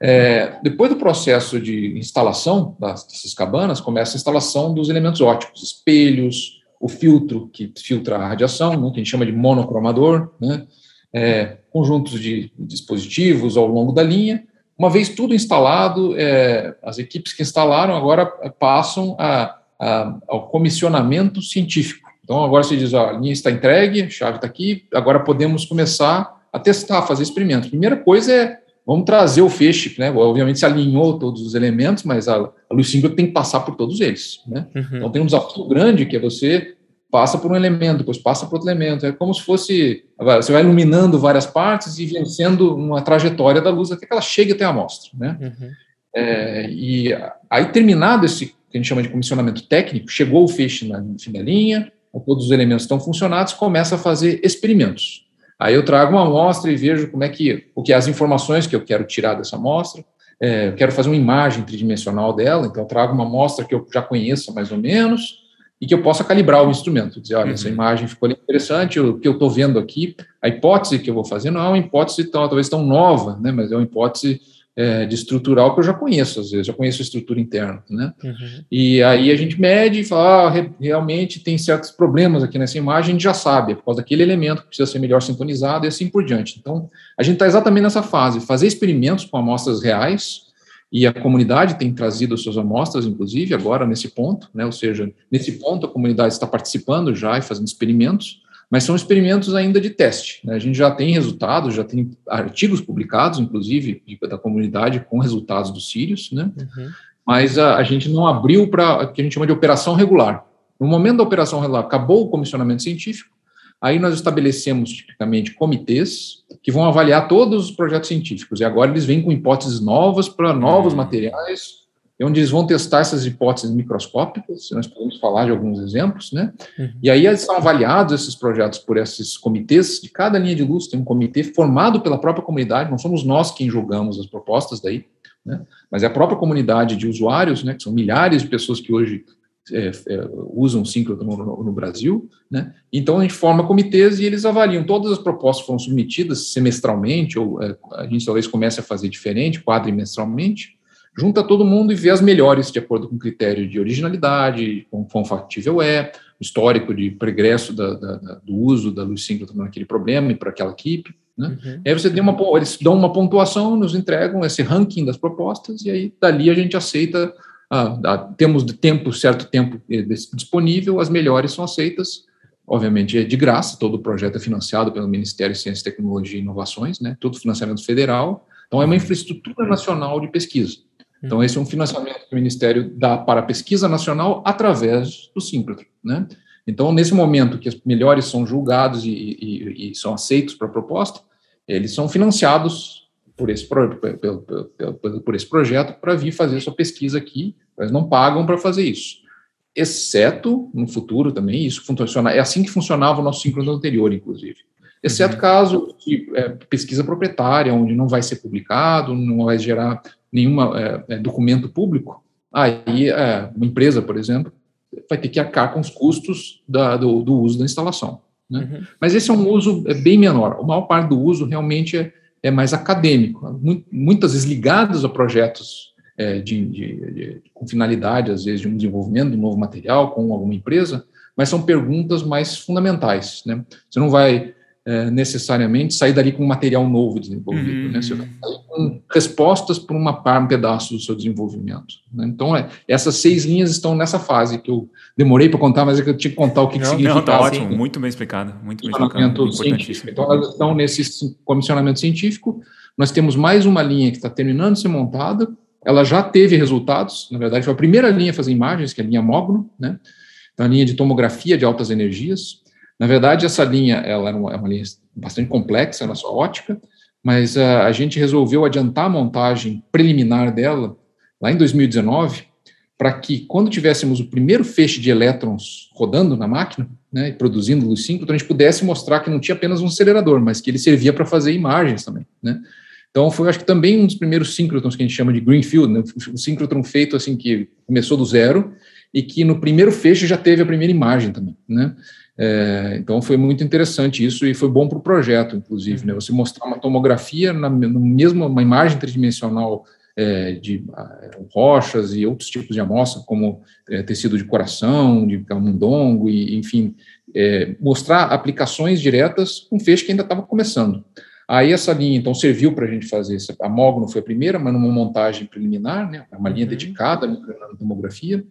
É, depois do processo de instalação das, dessas cabanas, começa a instalação dos elementos óticos, espelhos, o filtro que filtra a radiação, né, que a gente chama de monocromador, né, é, conjuntos de dispositivos ao longo da linha. Uma vez tudo instalado, é, as equipes que instalaram agora passam a, a, ao comissionamento científico. Então, agora se diz, ó, a linha está entregue, a chave está aqui, agora podemos começar a testar, fazer experimentos. Primeira coisa é Vamos trazer o feixe, né? Obviamente se alinhou todos os elementos, mas a, a luz síncrona tem que passar por todos eles, né? Uhum. Então tem um desafio grande que é você passa por um elemento, depois passa por outro elemento. É como se fosse você vai iluminando várias partes e vencendo uma trajetória da luz até que ela chegue até a amostra, né? Uhum. É, e aí terminado esse que a gente chama de comissionamento técnico, chegou o feixe na fim da linha, todos os elementos estão funcionados, começa a fazer experimentos. Aí eu trago uma amostra e vejo como é que, o que as informações que eu quero tirar dessa amostra, é, eu quero fazer uma imagem tridimensional dela, então eu trago uma amostra que eu já conheça mais ou menos e que eu possa calibrar o instrumento, dizer, olha, uhum. essa imagem ficou interessante, o que eu estou vendo aqui, a hipótese que eu vou fazer não é uma hipótese tão, talvez tão nova, né, mas é uma hipótese é, de estrutural que eu já conheço, às vezes, já conheço a estrutura interna, né? Uhum. E aí a gente mede e fala, ah, realmente tem certos problemas aqui nessa imagem, a gente já sabe, é por causa daquele elemento que precisa ser melhor sintonizado e assim por diante. Então, a gente está exatamente nessa fase, fazer experimentos com amostras reais, e a comunidade tem trazido suas amostras, inclusive, agora nesse ponto, né? Ou seja, nesse ponto a comunidade está participando já e fazendo experimentos, mas são experimentos ainda de teste. Né? A gente já tem resultados, já tem artigos publicados, inclusive, da comunidade com resultados dos Sirius, né? Uhum. mas a, a, gente não abriu para o que a gente chama de operação regular. No momento da operação regular, acabou o comissionamento científico, aí nós estabelecemos tipicamente comitês que vão avaliar todos os projetos científicos, e agora eles vêm com hipóteses novas para novos uhum. materiais, é onde eles vão testar essas hipóteses microscópicas, nós podemos falar de alguns exemplos, né? Uhum. E aí são avaliados, esses projetos, por esses comitês, de cada linha de luz tem um comitê formado pela própria comunidade, não somos nós quem julgamos as propostas daí, né? Mas é a própria comunidade de usuários, né, que são milhares de pessoas que hoje é, é, usam síncrono no, no, Brasil, né? Então a gente forma comitês e eles avaliam todas as propostas que foram submetidas semestralmente, ou é, a gente talvez comece a fazer diferente, quadrimestralmente, junta todo mundo e vê as melhores de acordo com critério de originalidade, com quão factível é, o histórico de progresso da, da, da, do uso da luz síncrona naquele problema e para aquela equipe. Né? Uhum. aí você tem uma, eles dão uma pontuação, nos entregam esse ranking das propostas e aí dali a gente aceita, ah, ah, temos de tempo, certo tempo eh, disponível, as melhores são aceitas, obviamente é de graça, todo o projeto é financiado pelo Ministério de Ciência, Tecnologia e Inovações, né? todo financiamento federal, então é uma infraestrutura nacional de pesquisa. Então, esse é um financiamento que o Ministério dá para a pesquisa nacional através do Síncrotron, né? Então, nesse momento que os melhores são julgados e, e, e são aceitos para a proposta, eles são financiados por esse, por esse projeto para vir fazer sua pesquisa aqui, mas não pagam para fazer isso. Exceto, no futuro também, isso funciona, é assim que funcionava o nosso síncrono anterior, inclusive. Exceto uhum. caso de é, pesquisa proprietária, onde não vai ser publicado, não vai gerar nenhum é, é, documento público, aí é, uma empresa, por exemplo, vai ter que arcar com os custos da, do, do, uso da instalação. Né? Uhum. Mas esse é um uso é, bem menor. A maior parte do uso realmente é, é mais acadêmico, muitas vezes ligados a projetos é, de, de, de, com finalidade, às vezes, de um desenvolvimento de um novo material com alguma empresa, mas são perguntas mais fundamentais. Né? Você não vai é, necessariamente sair dali com um material novo desenvolvido, uhum. né? Você vai sair com respostas para uma parte, um pedaço do seu desenvolvimento. Né? Então, é, essas seis linhas estão nessa fase que eu demorei para contar, mas é que eu tinha que contar o que, não, que significa. Não, tá ótimo, muito bem explicado, muito bem explicado. Científico. Então, elas estão nesse comissionamento científico. Nós temos mais uma linha que está terminando de ser montada, ela já teve resultados, na verdade, foi a primeira linha a fazer imagens, que é a linha Mogno, né? Então, a linha de tomografia de altas energias. Na verdade, essa linha ela é uma, é uma linha bastante complexa na sua ótica, mas a, ah, a gente resolveu adiantar a montagem preliminar dela lá em 2019, para que quando tivéssemos o primeiro feixe de elétrons rodando na máquina, né, e produzindo luz síncrotron, a gente pudesse mostrar que não tinha apenas um acelerador, mas que ele servia para fazer imagens também, né? Então, foi, acho que também um dos primeiros síncrotrons que a gente chama de Greenfield, né? um síncrotron feito assim, que começou do zero e que no primeiro feixe já teve a primeira imagem também, né? É, então, foi muito interessante isso e foi bom para o projeto, inclusive, né? Você mostrar uma tomografia na, no mesmo, uma imagem tridimensional é, de é, rochas e outros tipos de amostra, como é, tecido de coração, de camundongo, e, enfim, é, mostrar aplicações diretas com feixe que ainda estava começando. Aí essa linha, então, serviu para a gente fazer, a Mogno foi a primeira, mas numa montagem preliminar, né, uma linha uhum. dedicada à tomografia.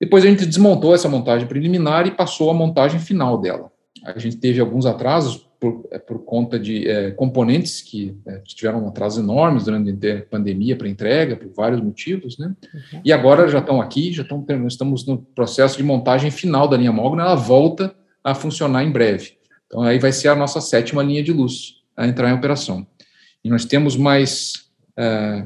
Depois a gente desmontou essa montagem preliminar e passou à montagem final dela. A gente teve alguns atrasos por, é, por conta de é, componentes que é, tiveram atrasos enormes durante a pandemia para entrega, por vários motivos, né? Uhum. E agora já estão aqui, já estão, estamos no processo de montagem final da linha Mogno, ela volta a funcionar em breve. Então aí vai ser a nossa sétima linha de luz a entrar em operação. E nós temos mais, é,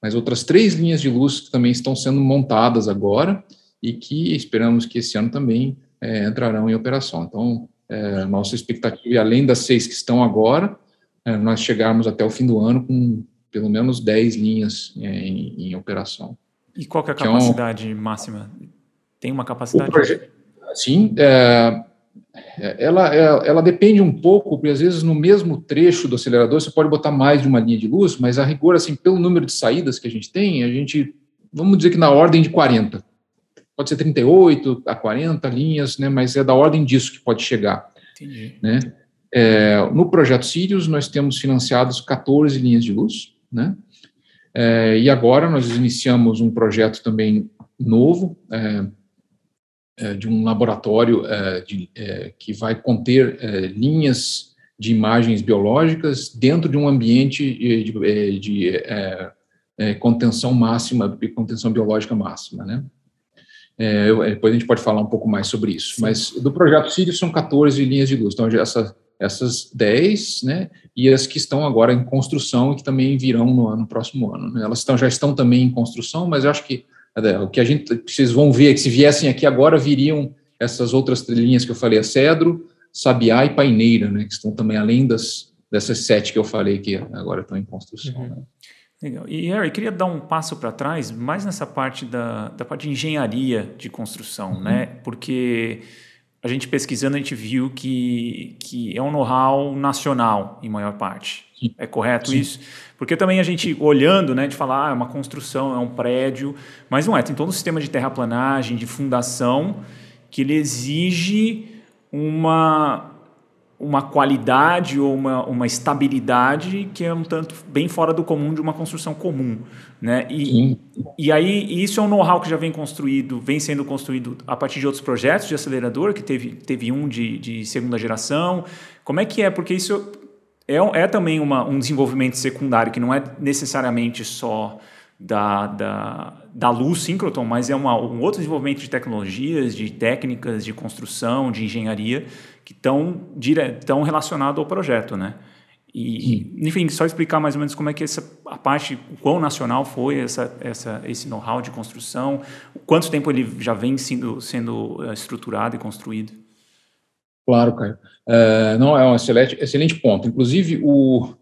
mais outras três linhas de luz que também estão sendo montadas agora e que esperamos que esse ano também é, entrarão em operação. Então, é, nossa expectativa, é, além das seis que estão agora, é, nós chegarmos até o fim do ano com pelo menos 10 linhas é, em, em operação. E qual é a capacidade máxima? Tem uma capacidade? Sim, é, ela, ela depende um pouco, porque às vezes no mesmo trecho do acelerador você pode botar mais de uma linha de luz, mas a rigor, assim, pelo número de saídas que a gente tem, a gente, vamos dizer que na ordem de 40. Pode ser 38 a 40 linhas, né, mas é da ordem disso que pode chegar. Entendi. Né? É, no projeto Sirius, nós temos financiados 14 linhas de luz, né? É, e agora nós iniciamos um projeto também novo, é, é, de um laboratório é, de, é, que vai conter linhas de imagens biológicas dentro de um ambiente de, de, de contenção máxima, de contenção biológica máxima, né? É, depois a gente pode falar um pouco mais sobre isso. Sim. Mas do projeto Sirius são 14 linhas de luz. Então, essa, essas 10, né? E as que estão agora em construção e que também virão no ano próximo ano. Né? Elas estão, já estão também em construção, mas eu acho que o que a gente, vocês vão ver, que se viessem aqui agora, viriam essas outras linhas que eu falei, a cedro, sabiá e paineira, né, que estão também além das, dessas sete que eu falei que agora estão em construção. Uhum. Né. Legal. E, Harry, queria dar um passo para trás, mais nessa parte da, da parte de engenharia de construção, uhum. né? Porque a gente pesquisando, a gente viu que, que é um know-how nacional, em maior parte. Sim. É correto Sim. isso? Porque também a gente olhando, né, de falar, ah, é uma construção, é um prédio, mas não é. Tem todo um sistema de terraplanagem, de fundação, que ele exige uma, uma qualidade ou uma, uma estabilidade que é um tanto bem fora do comum de uma construção comum. Né? E, e aí isso é um know-how que já vem construído, vem sendo construído a partir de outros projetos de acelerador, que teve, teve um de, de segunda geração. Como é que é? Porque isso é, é também uma, um desenvolvimento secundário, que não é necessariamente só da, da, da luz síncroton, mas é uma, um outro desenvolvimento de tecnologias, de técnicas, de construção, de engenharia, que estão tão relacionados ao projeto, né? E, enfim, só explicar mais ou menos como é que essa a parte, o quão nacional foi essa, essa, esse know-how de construção, quanto tempo ele já vem sendo, sendo eh, estruturado e construído. Claro, Caio. Uh, não, é um excelente, excelente ponto. Inclusive, o,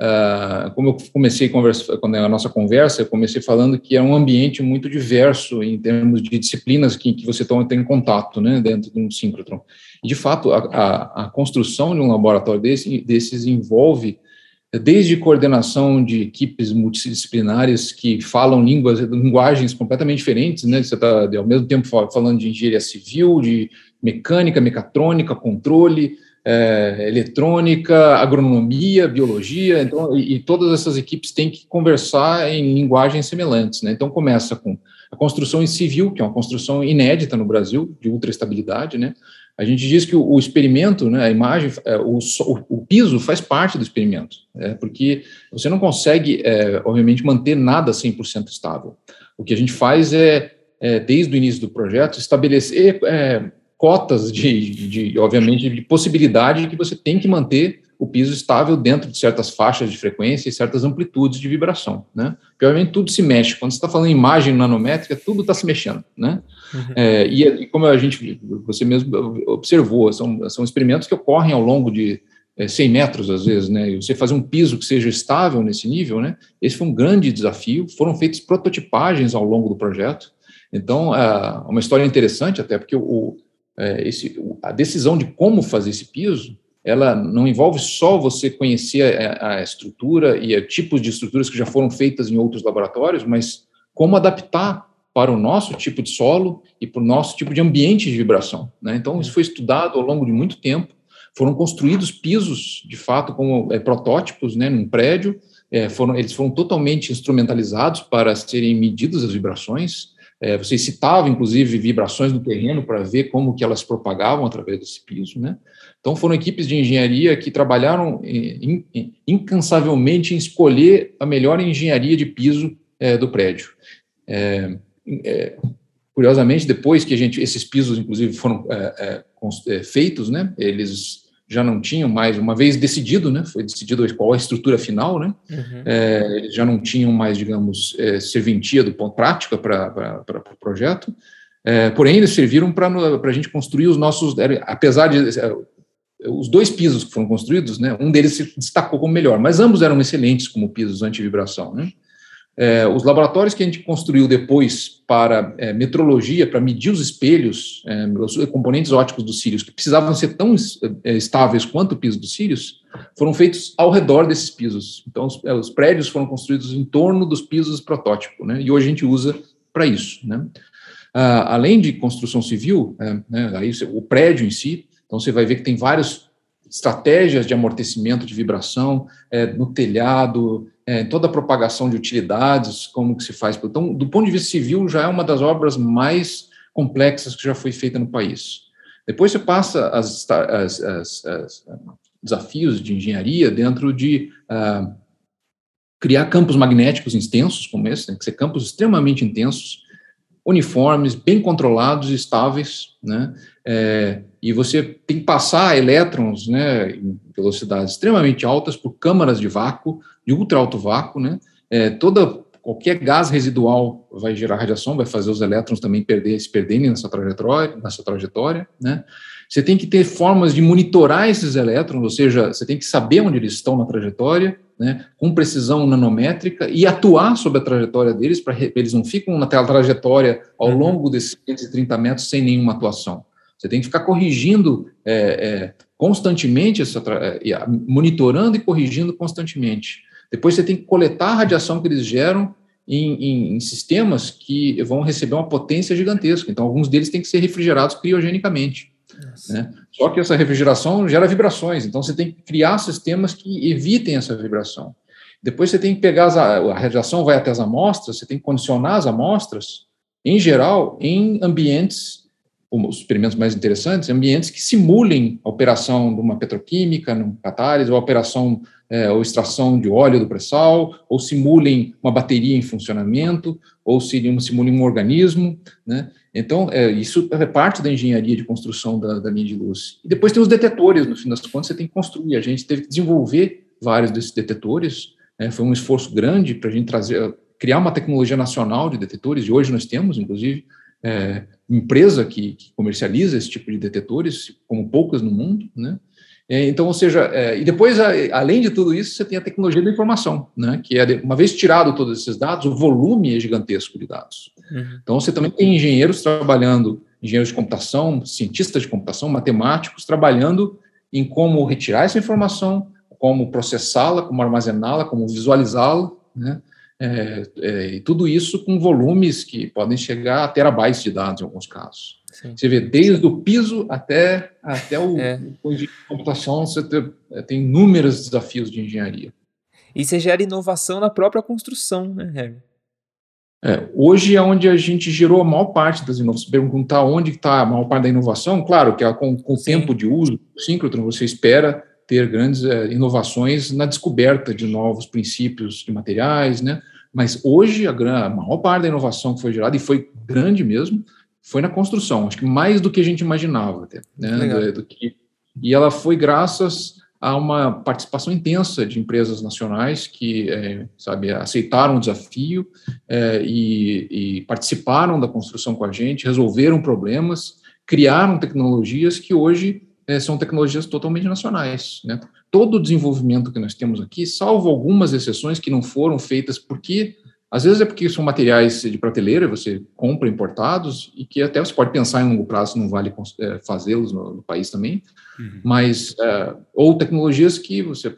uh, como eu comecei conversa, quando a nossa conversa, eu comecei falando que é um ambiente muito diverso em termos de disciplinas que, que você tem contato né, dentro de um síncrotron. E, de fato, a, a, a construção de um laboratório desse, desses envolve desde coordenação de equipes multidisciplinares que falam línguas, linguagens completamente diferentes, né? Você está ao mesmo tempo falando de engenharia civil, de mecânica, mecatrônica, controle, é, eletrônica, agronomia, biologia, então, e, e, todas essas equipes têm que conversar em linguagens semelhantes. Né? Então, começa com a construção civil, que é uma construção inédita no Brasil, de ultraestabilidade, né? A gente diz que o, o experimento, né, a imagem, é, o, o, piso faz parte do experimento, é, porque você não consegue, é, obviamente, manter nada 100% estável. O que a gente faz é, é, desde o início do projeto, estabelecer é, cotas de, de, de, obviamente, de possibilidade que você tem que manter o piso estável dentro de certas faixas de frequência e certas amplitudes de vibração, né? Porque, obviamente, tudo se mexe. Quando você está falando em imagem nanométrica, tudo está se mexendo, né? Uhum. É, e, e, como a gente, você mesmo observou, são, são experimentos que ocorrem ao longo de é, 100 metros, às vezes, né? E você fazer um piso que seja estável nesse nível, né? Esse foi um grande desafio. Foram feitas prototipagens ao longo do projeto. Então, é uma história interessante, até porque o, é, esse, a decisão de como fazer esse piso ela não envolve só você conhecer a, a estrutura e tipos de estruturas que já foram feitas em outros laboratórios, mas como adaptar para o nosso tipo de solo e para o nosso tipo de ambiente de vibração. Né? Então, isso foi estudado ao longo de muito tempo. Foram construídos pisos, de fato, como é, protótipos, né, num prédio. É, foram, eles foram totalmente instrumentalizados para serem medidas as vibrações. É, vocês citavam, inclusive, vibrações no terreno para ver como que elas propagavam através desse piso, né? Então, foram equipes de engenharia que trabalharam in, in, incansavelmente em escolher a melhor engenharia de piso é, do prédio. É, é, curiosamente, depois que a gente, esses pisos, inclusive, foram é, é, é, feitos, né? Eles já não tinham mais, uma vez decidido, né, foi decidido qual a estrutura final, né, uhum. é, já não tinham mais, digamos, é, serventia do ponto prática para o pro projeto, é, porém eles serviram para a gente construir os nossos, apesar de é, os dois pisos que foram construídos, né, um deles se destacou como melhor, mas ambos eram excelentes como pisos anti-vibração, né, é, os laboratórios que a gente construiu depois para é, metrologia, para medir os espelhos, é, os componentes óticos dos cílios, que precisavam ser tão é, estáveis quanto o piso dos cílios, foram feitos ao redor desses pisos. Então, os, é, os prédios foram construídos em torno dos pisos protótipo, né, e hoje a gente usa para isso. Né. Ah, além de construção civil, é, né, aí o prédio em si, então você vai ver que tem várias estratégias de amortecimento de vibração no telhado, é, toda a propagação de utilidades, como que se faz. Então, do ponto de vista civil, já é uma das obras mais complexas que já foi feita no país. Depois você passa as, as, as, as desafios de engenharia dentro de uh, criar campos magnéticos intensos, como esse, tem que ser campos extremamente intensos, uniformes, bem controlados e estáveis, né? É, e você tem que passar elétrons, né, em velocidades extremamente altas por câmaras de vácuo, de ultra alto vácuo, né? É, toda qualquer gás residual vai gerar radiação, vai fazer os elétrons também perder, se perderem nessa trajetória, nessa trajetória, né? Você tem que ter formas de monitorar esses elétrons, ou seja, você tem que saber onde eles estão na trajetória, né, com precisão nanométrica e atuar sobre a trajetória deles para eles não ficam na trajetória ao uhum. longo desses 130 metros sem nenhuma atuação. Você tem que ficar corrigindo é, é, constantemente, essa, é, monitorando e corrigindo constantemente. Depois você tem que coletar a radiação que eles geram em, em, em, sistemas que vão receber uma potência gigantesca. Então, alguns deles têm que ser refrigerados criogenicamente. Né? Só que essa refrigeração gera vibrações, então você tem que criar sistemas que evitem essa vibração. Depois você tem que pegar as, a radiação vai até as amostras, você tem que condicionar as amostras, em geral, em ambientes os experimentos mais interessantes, ambientes que simulem a operação de uma petroquímica, num catálise, ou a operação é, ou extração de óleo do pré-sal, ou simulem uma bateria em funcionamento, ou simulem um organismo, né? Então, é, isso é parte da engenharia de construção da, da linha de luz. E depois tem os detetores, no fim das contas, você tem que construir. A gente teve que desenvolver vários desses detetores, né? foi um esforço grande para a gente trazer, criar uma tecnologia nacional de detetores, e hoje nós temos, inclusive, é, empresa que, que, comercializa esse tipo de detetores, como poucas no mundo, né? É, então, ou seja, é, e depois, além de tudo isso, você tem a tecnologia da informação, né? Que é, uma vez tirado todos esses dados, o volume é gigantesco de dados. Uhum. Então, você também tem engenheiros trabalhando, engenheiros de computação, cientistas de computação, matemáticos, trabalhando em como retirar essa informação, como processá-la, como armazená-la, como visualizá-la, né? É, é, e tudo isso com volumes que podem chegar a terabytes de dados em alguns casos. Sim. Você vê desde o piso até, até o, é. de computação, você tem, é, tem inúmeros desafios de engenharia. E você gera inovação na própria construção, né, Harry? É, hoje é onde a gente gerou a maior parte das inovações. Perguntar onde está a maior parte da inovação, claro que é com, com o tempo de uso do síncrotron, você espera ter grandes é, inovações na descoberta de novos princípios de materiais, né? Mas hoje a, a maior parte da inovação que foi gerada, e foi grande mesmo, foi na construção. Acho que mais do que a gente imaginava, até, né? Do, do que, e ela foi graças há uma participação intensa de empresas nacionais que, é, sabe, aceitaram o desafio é, e, e, participaram da construção com a gente, resolveram problemas, criaram tecnologias que hoje é, são tecnologias totalmente nacionais. Né? Todo o desenvolvimento que nós temos aqui, salvo algumas exceções que não foram feitas porque às vezes é porque são materiais de prateleira, você compra importados e que até você pode pensar em longo prazo não vale é, fazê-los no, no, país também, uhum. mas é, ou tecnologias que você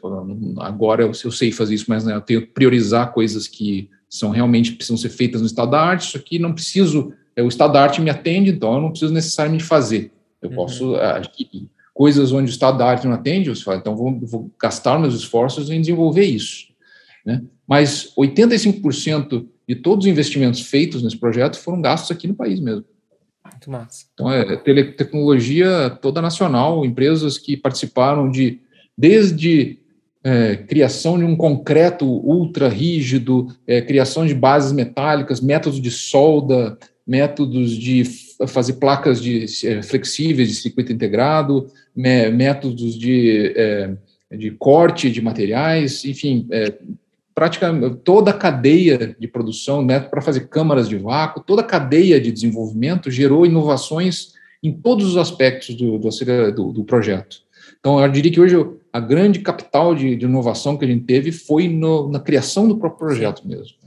agora eu, eu sei fazer isso, mas né, eu tenho que priorizar coisas que são realmente precisam ser feitas no estado da arte. Isso aqui não preciso, é, o estado da arte me atende, então eu não preciso necessariamente fazer. Eu uhum. posso adquirir coisas onde o estado da arte não atende. Você fala, então vou, vou gastar meus esforços em desenvolver isso, né? mas 85% de todos os investimentos feitos nesse projeto foram gastos aqui no país mesmo. Muito massa. Então, é tecnologia toda nacional, empresas que participaram de, desde é, criação de um concreto ultra rígido, é, criação de bases metálicas, métodos de solda, métodos de fazer placas de, é, flexíveis de circuito integrado, métodos de, é, de corte de materiais, enfim, é, praticamente toda a cadeia de produção, né, para fazer câmaras de vácuo, toda a cadeia de desenvolvimento gerou inovações em todos os aspectos do, do, do, projeto. Então, eu diria que hoje a grande capital de, de inovação que a gente teve foi no, na criação do próprio projeto mesmo.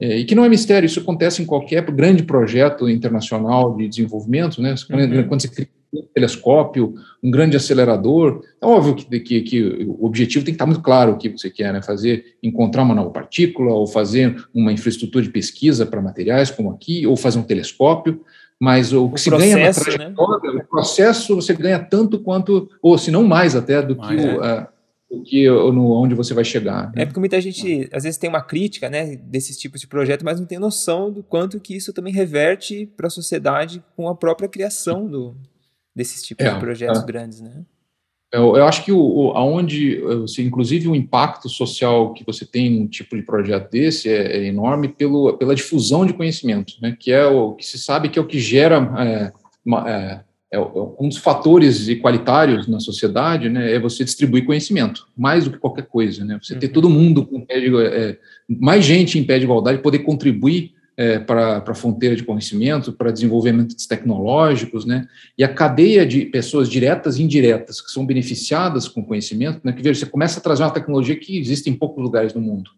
É, e que não é mistério, isso acontece em qualquer grande projeto internacional de desenvolvimento, né? Uhum. Quando você cria um telescópio, um grande acelerador, é óbvio que, que, que, o objetivo tem que estar muito claro o que você quer, né? Fazer, encontrar uma nova partícula, ou fazer uma infraestrutura de pesquisa para materiais, como aqui, ou fazer um telescópio, mas o, o que se ganha na né? trajetória, né? o processo você ganha tanto quanto, ou se não mais até, do que o, a, do que no, onde você vai chegar. Né? É porque muita gente, às vezes, tem uma crítica né, desses tipos de projeto, mas não tem noção do quanto que isso também reverte para a sociedade com a própria criação do, desses tipos é, de projetos é. grandes, né? Eu, eu, acho que o, o, aonde, inclusive, o impacto social que você tem num tipo de projeto desse é, é enorme pelo, pela difusão de conhecimento, né? Que é o que se sabe que é o que gera é, uma, é, é, é um dos fatores igualitários na sociedade, né, é você distribuir conhecimento, mais do que qualquer coisa, né, você uhum. ter todo mundo com pé de, é, mais gente em pé de igualdade, poder contribuir é, para a fronteira de conhecimento, para desenvolvimentos tecnológicos, né, e a cadeia de pessoas diretas e indiretas que são beneficiadas com conhecimento, né, que veja, você começa a trazer uma tecnologia que existe em poucos lugares do mundo.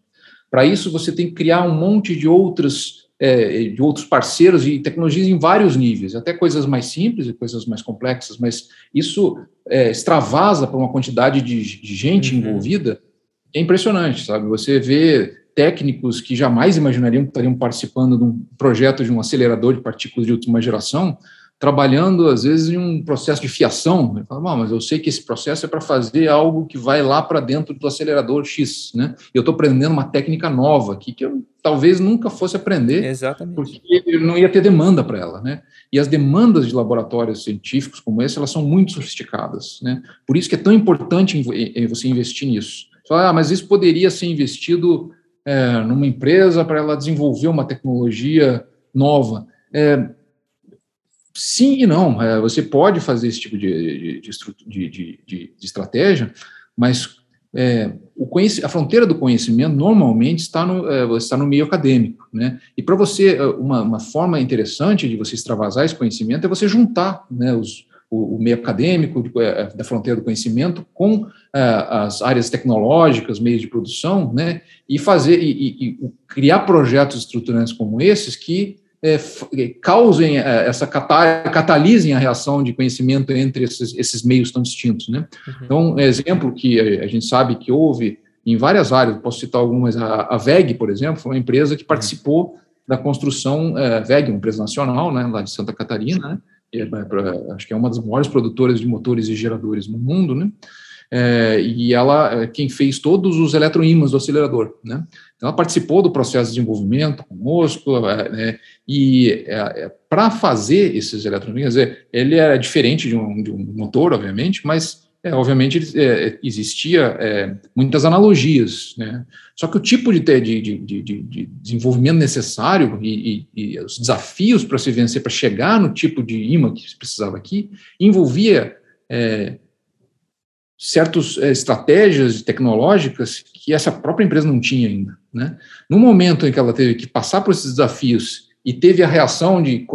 Para isso, você tem que criar um monte de outras é, de outros parceiros e tecnologias em vários níveis, até coisas mais simples e coisas mais complexas, mas isso é, extravasa para uma quantidade de, de gente uhum. envolvida, é impressionante, sabe? Você vê técnicos que jamais imaginariam que estariam participando de um projeto de um acelerador de partículas de última geração, trabalhando, às vezes, em um processo de fiação. Ele fala, mas eu sei que esse processo é para fazer algo que vai lá para dentro do acelerador X. Né? Eu estou aprendendo uma técnica nova aqui que eu talvez nunca fosse aprender, Exatamente. porque não ia ter demanda para ela. Né? E as demandas de laboratórios científicos como esse, elas são muito sofisticadas. Né? Por isso que é tão importante você investir nisso. Você fala, ah, mas isso poderia ser investido é, numa empresa para ela desenvolver uma tecnologia nova. É, sim e não. É, você pode fazer esse tipo de, de, de, de estratégia, mas é, a fronteira do conhecimento normalmente está no, é, está no meio acadêmico. Né? E para você, é, uma, uma, forma interessante de você extravasar esse conhecimento é você juntar né, os, o, o, meio acadêmico é, da fronteira do conhecimento com é, as áreas tecnológicas, meios de produção, né, e fazer e, e, criar projetos estruturantes como esses que é, é, causem é, essa catalisem a reação de conhecimento entre esses, esses meios tão distintos, né? Uhum. Então, exemplo que a gente sabe que houve em várias áreas, posso citar algumas, a, a VEG, por exemplo, foi uma empresa que uhum. participou da construção, é, VEG, uma empresa nacional, né, lá de Santa Catarina, né? É, pra, acho que é uma das maiores produtoras de motores e geradores no mundo, né? é, e ela, é, quem fez todos os eletroímãs do acelerador, né? Então, ela participou do processo de desenvolvimento conosco, é, né? e é, é para fazer esses eletroímãs, ele era diferente de um, de um motor, obviamente, mas é, obviamente é, existia é, muitas analogias, né? Só que o tipo de, de, de, de desenvolvimento necessário e, e, e os desafios para se vencer, para chegar no tipo de imã que se precisava aqui, envolvia é, certas é, estratégias tecnológicas que essa própria empresa não tinha ainda, né? No momento em que ela teve que passar por esses desafios e teve a reação de,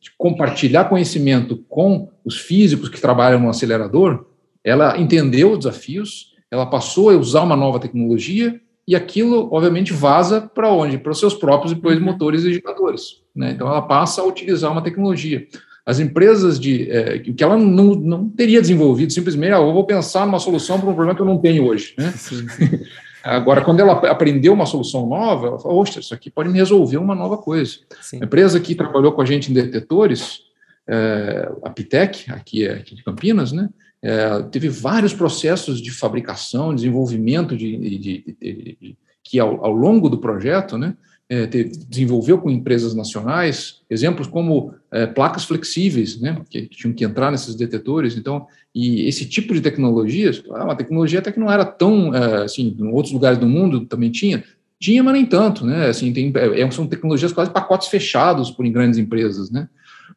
de compartilhar conhecimento com os físicos que trabalham no acelerador, ela entendeu os desafios, ela passou a usar uma nova tecnologia e aquilo, obviamente, vaza para onde? Para os seus próprios depois uhum. motores e geradores. Né? Então, ela passa a utilizar uma tecnologia. As empresas de é, que ela não, não teria desenvolvido, simplesmente, ah, eu vou pensar numa solução para um problema que eu não tenho hoje. Né? Agora, quando ela aprendeu uma solução nova, ela falou, oxa, isso aqui pode me resolver uma nova coisa. Sim. A empresa que trabalhou com a gente em detetores, é, a Pitec, aqui, aqui de Campinas, né? É, teve vários processos de fabricação, desenvolvimento de, de, de, que ao, ao, longo do projeto, né, é, desenvolveu com empresas nacionais, exemplos como é, placas flexíveis, né, que, que, tinham que entrar nesses detetores. Então, e esse tipo de tecnologias, é uma tecnologia até que não era tão, é, assim, em outros lugares do mundo também tinha, tinha, mas nem tanto, né? Assim, tem, é, são tecnologias quase pacotes fechados por grandes empresas, né?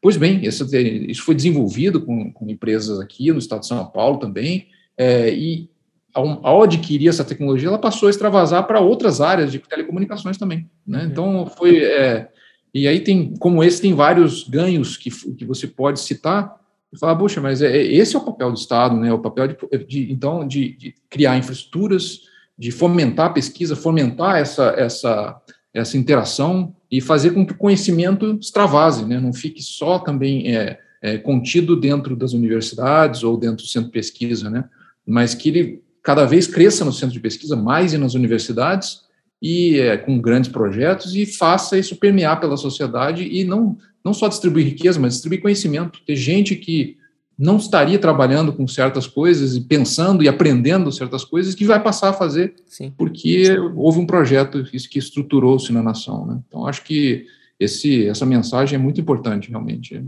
Pois bem, isso, isso foi desenvolvido com, com, empresas aqui no estado de São Paulo também, é, e ao, ao, adquirir essa tecnologia, ela passou a extravasar para outras áreas de telecomunicações também. Né? Uhum. Então, foi. É, e aí tem, como esse, tem vários ganhos que, que você pode citar e falar, puxa, mas é, é, esse é o papel do Estado, né? O papel de, de então de, de, criar infraestruturas, de fomentar a pesquisa, fomentar essa, essa, essa interação e fazer com que o conhecimento extravase, né? não fique só também é, é, contido dentro das universidades ou dentro do centro de pesquisa, né? mas que ele cada vez cresça no centro de pesquisa, mais e nas universidades, e é, com grandes projetos, e faça isso permear pela sociedade e não, não só distribuir riqueza, mas distribuir conhecimento. Ter gente que não estaria trabalhando com certas coisas e pensando e aprendendo certas coisas que vai passar a fazer, Sim. porque houve um projeto que estruturou-se na nação. Né? Então, acho que esse, essa mensagem é muito importante, realmente.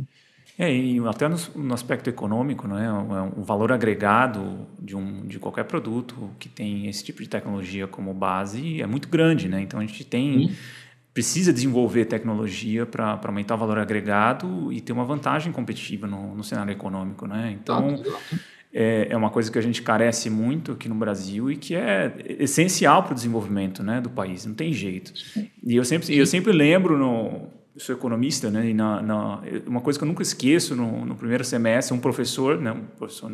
É, e até no, no aspecto econômico, né, o, o valor agregado de, um, de qualquer produto que tem esse tipo de tecnologia como base é muito grande. Né? Então, a gente tem... Sim precisa desenvolver tecnologia para aumentar o valor agregado e ter uma vantagem competitiva no, no cenário econômico, né? Então, é, é, uma coisa que a gente carece muito aqui no Brasil e que é essencial para o desenvolvimento né, do país, não tem jeito. E eu sempre, eu sempre lembro, no, eu sou economista, né, e na, na, uma coisa que eu nunca esqueço no, no primeiro semestre, um professor, né, um professor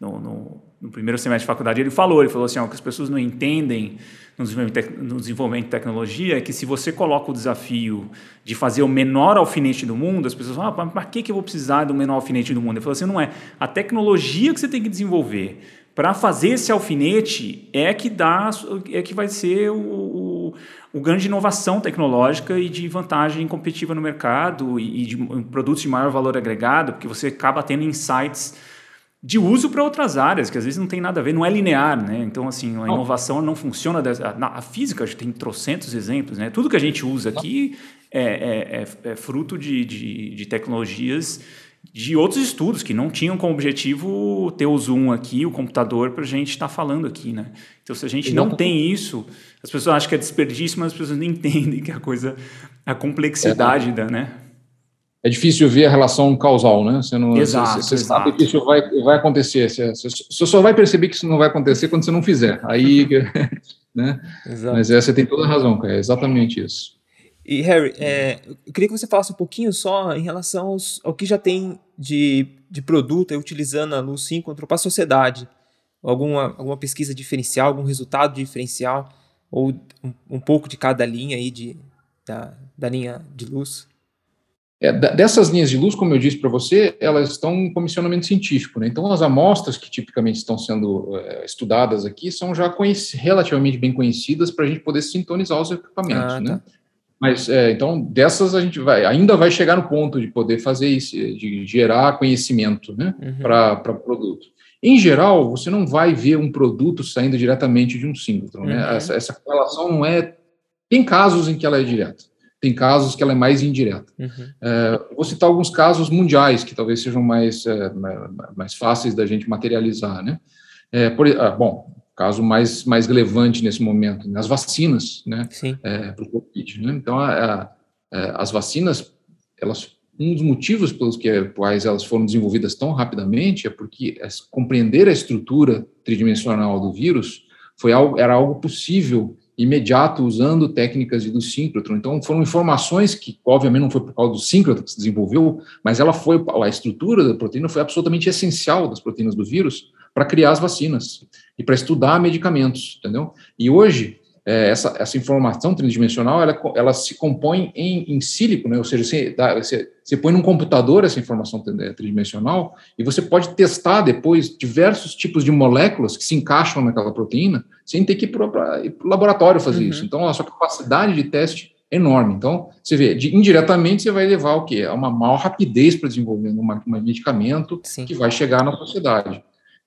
no, no, no, primeiro semestre de faculdade, ele falou, ele falou assim, ó, que as pessoas não entendem no desenvolvimento, de tecnologia é que se você coloca o desafio de fazer o menor alfinete do mundo, as pessoas falam, ah, para que, que eu vou precisar do menor alfinete do mundo? Ele falou assim, não é, a tecnologia que você tem que desenvolver para fazer esse alfinete é que dá, é que vai ser o, o, o grande inovação tecnológica e de vantagem competitiva no mercado e, e de produtos de maior valor agregado, porque você acaba tendo insights de uso para outras áreas, que às vezes não tem nada a ver, não é linear, né? Então, assim, a inovação não funciona... Dessa, a, a física, gente tem trocentos exemplos, né? Tudo que a gente usa aqui é, é, é, é fruto de, de, de, tecnologias de outros estudos que não tinham como objetivo ter o Zoom aqui, o computador, para a gente estar tá falando aqui, né? Então, se a gente não tem isso, as pessoas acham que é desperdício, mas as pessoas não entendem que a coisa, a complexidade da, né? É difícil ver a relação causal, né? Você, não, exato, você, você sabe que isso vai, vai acontecer. Você, você, só vai perceber que isso não vai acontecer quando você não fizer. Aí, né? Exato. Mas é, você tem toda a razão, cara. É exatamente isso. E, Harry, é, eu queria que você falasse um pouquinho só em relação aos, ao que já tem de, de produto utilizando a luz síncrono para a sociedade. Alguma, alguma pesquisa diferencial, algum resultado diferencial, ou um, um pouco de cada linha aí de, da, da linha de luz? É, dessas linhas de luz, como eu disse para você, elas estão em comissionamento científico. Né? Então, as amostras que tipicamente estão sendo é, estudadas aqui são já relativamente bem conhecidas para a gente poder sintonizar os equipamentos. Ah, né? Tá. Mas, é, então, dessas a gente vai, ainda vai chegar no ponto de poder fazer isso, de gerar conhecimento né, uhum. para produto. Em geral, você não vai ver um produto saindo diretamente de um síncrotron. Né? Uhum. Essa, essa relação não é. Tem casos em que ela é direta, tem casos que ela é mais indireta. Uhum. É, vou citar alguns casos mundiais que talvez sejam mais, é, mais fáceis da gente materializar. Né? É, por, ah, bom, caso mais, mais relevante nesse momento, né? as vacinas né? para o Covid. Né? Então, a, a, as vacinas, elas um dos motivos pelos quais elas foram desenvolvidas tão rapidamente é porque compreender a estrutura tridimensional do vírus foi algo, era algo possível imediato usando técnicas do síncrotron. Então foram informações que obviamente não foi por causa do síncrotron que se desenvolveu, mas ela foi a estrutura da proteína foi absolutamente essencial das proteínas do vírus para criar as vacinas e para estudar medicamentos, entendeu? E hoje é, essa, essa informação tridimensional ela, ela se compõe em, em sílico, né? ou seja, você, dá, você, você põe num computador essa informação tridimensional e você pode testar depois diversos tipos de moléculas que se encaixam naquela proteína sem ter que ir para o laboratório fazer uhum. isso. Então, a sua capacidade de teste é enorme. Então, você vê, de, indiretamente você vai levar o quê? A uma maior rapidez para desenvolver um medicamento Sim. que vai chegar na sociedade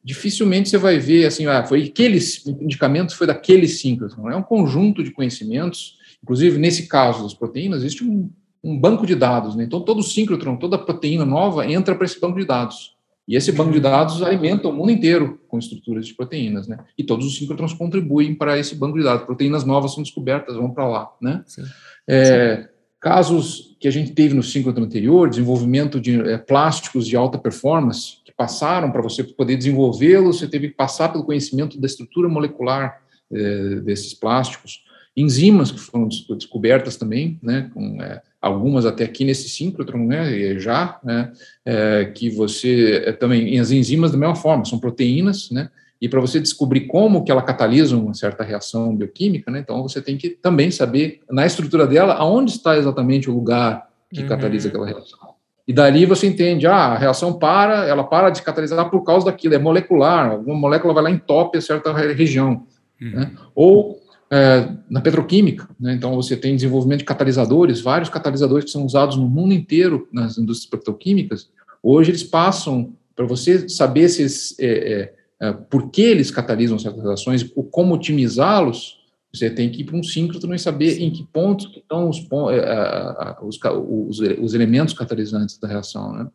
dificilmente você vai ver assim, ah, foi aquele medicamento foi daquele síncrotron. É um conjunto de conhecimentos, inclusive nesse caso das proteínas, existe um, um banco de dados, né? Então todo síncrotron, toda proteína nova entra para esse banco de dados. E esse banco de dados alimenta o mundo inteiro com estruturas de proteínas, né? E todos os síncrotrons contribuem para esse banco de dados. Proteínas novas são descobertas, vão para lá, né? Sim. É, casos que a gente teve no síncrotron anterior, desenvolvimento de é, plásticos de alta performance, passaram para você poder desenvolvê-los, você teve que passar pelo conhecimento da estrutura molecular é, desses plásticos, enzimas que foram descobertas também, né, com é, algumas até aqui nesse síncrotron, né, já, né, é, que você também, as enzimas da mesma forma, são proteínas, né, e para você descobrir como que ela catalisa uma certa reação bioquímica, né, então você tem que também saber, na estrutura dela, aonde está exatamente o lugar que uhum. catalisa aquela reação. E dali você entende, ah, a reação para, ela para de catalisar por causa daquilo, é molecular, alguma molécula vai lá e entope a certa região. Uhum. Né? Ou é, na petroquímica, né? então você tem desenvolvimento de catalisadores, vários catalisadores que são usados no mundo inteiro nas indústrias petroquímicas, hoje eles passam, para você saber se é, é, é, por que eles catalisam certas reações, como otimizá-los, você tem que ir para um síncrotron e saber Sim. em que pontos estão os, é, os, os, os, elementos catalisantes da reação. Né?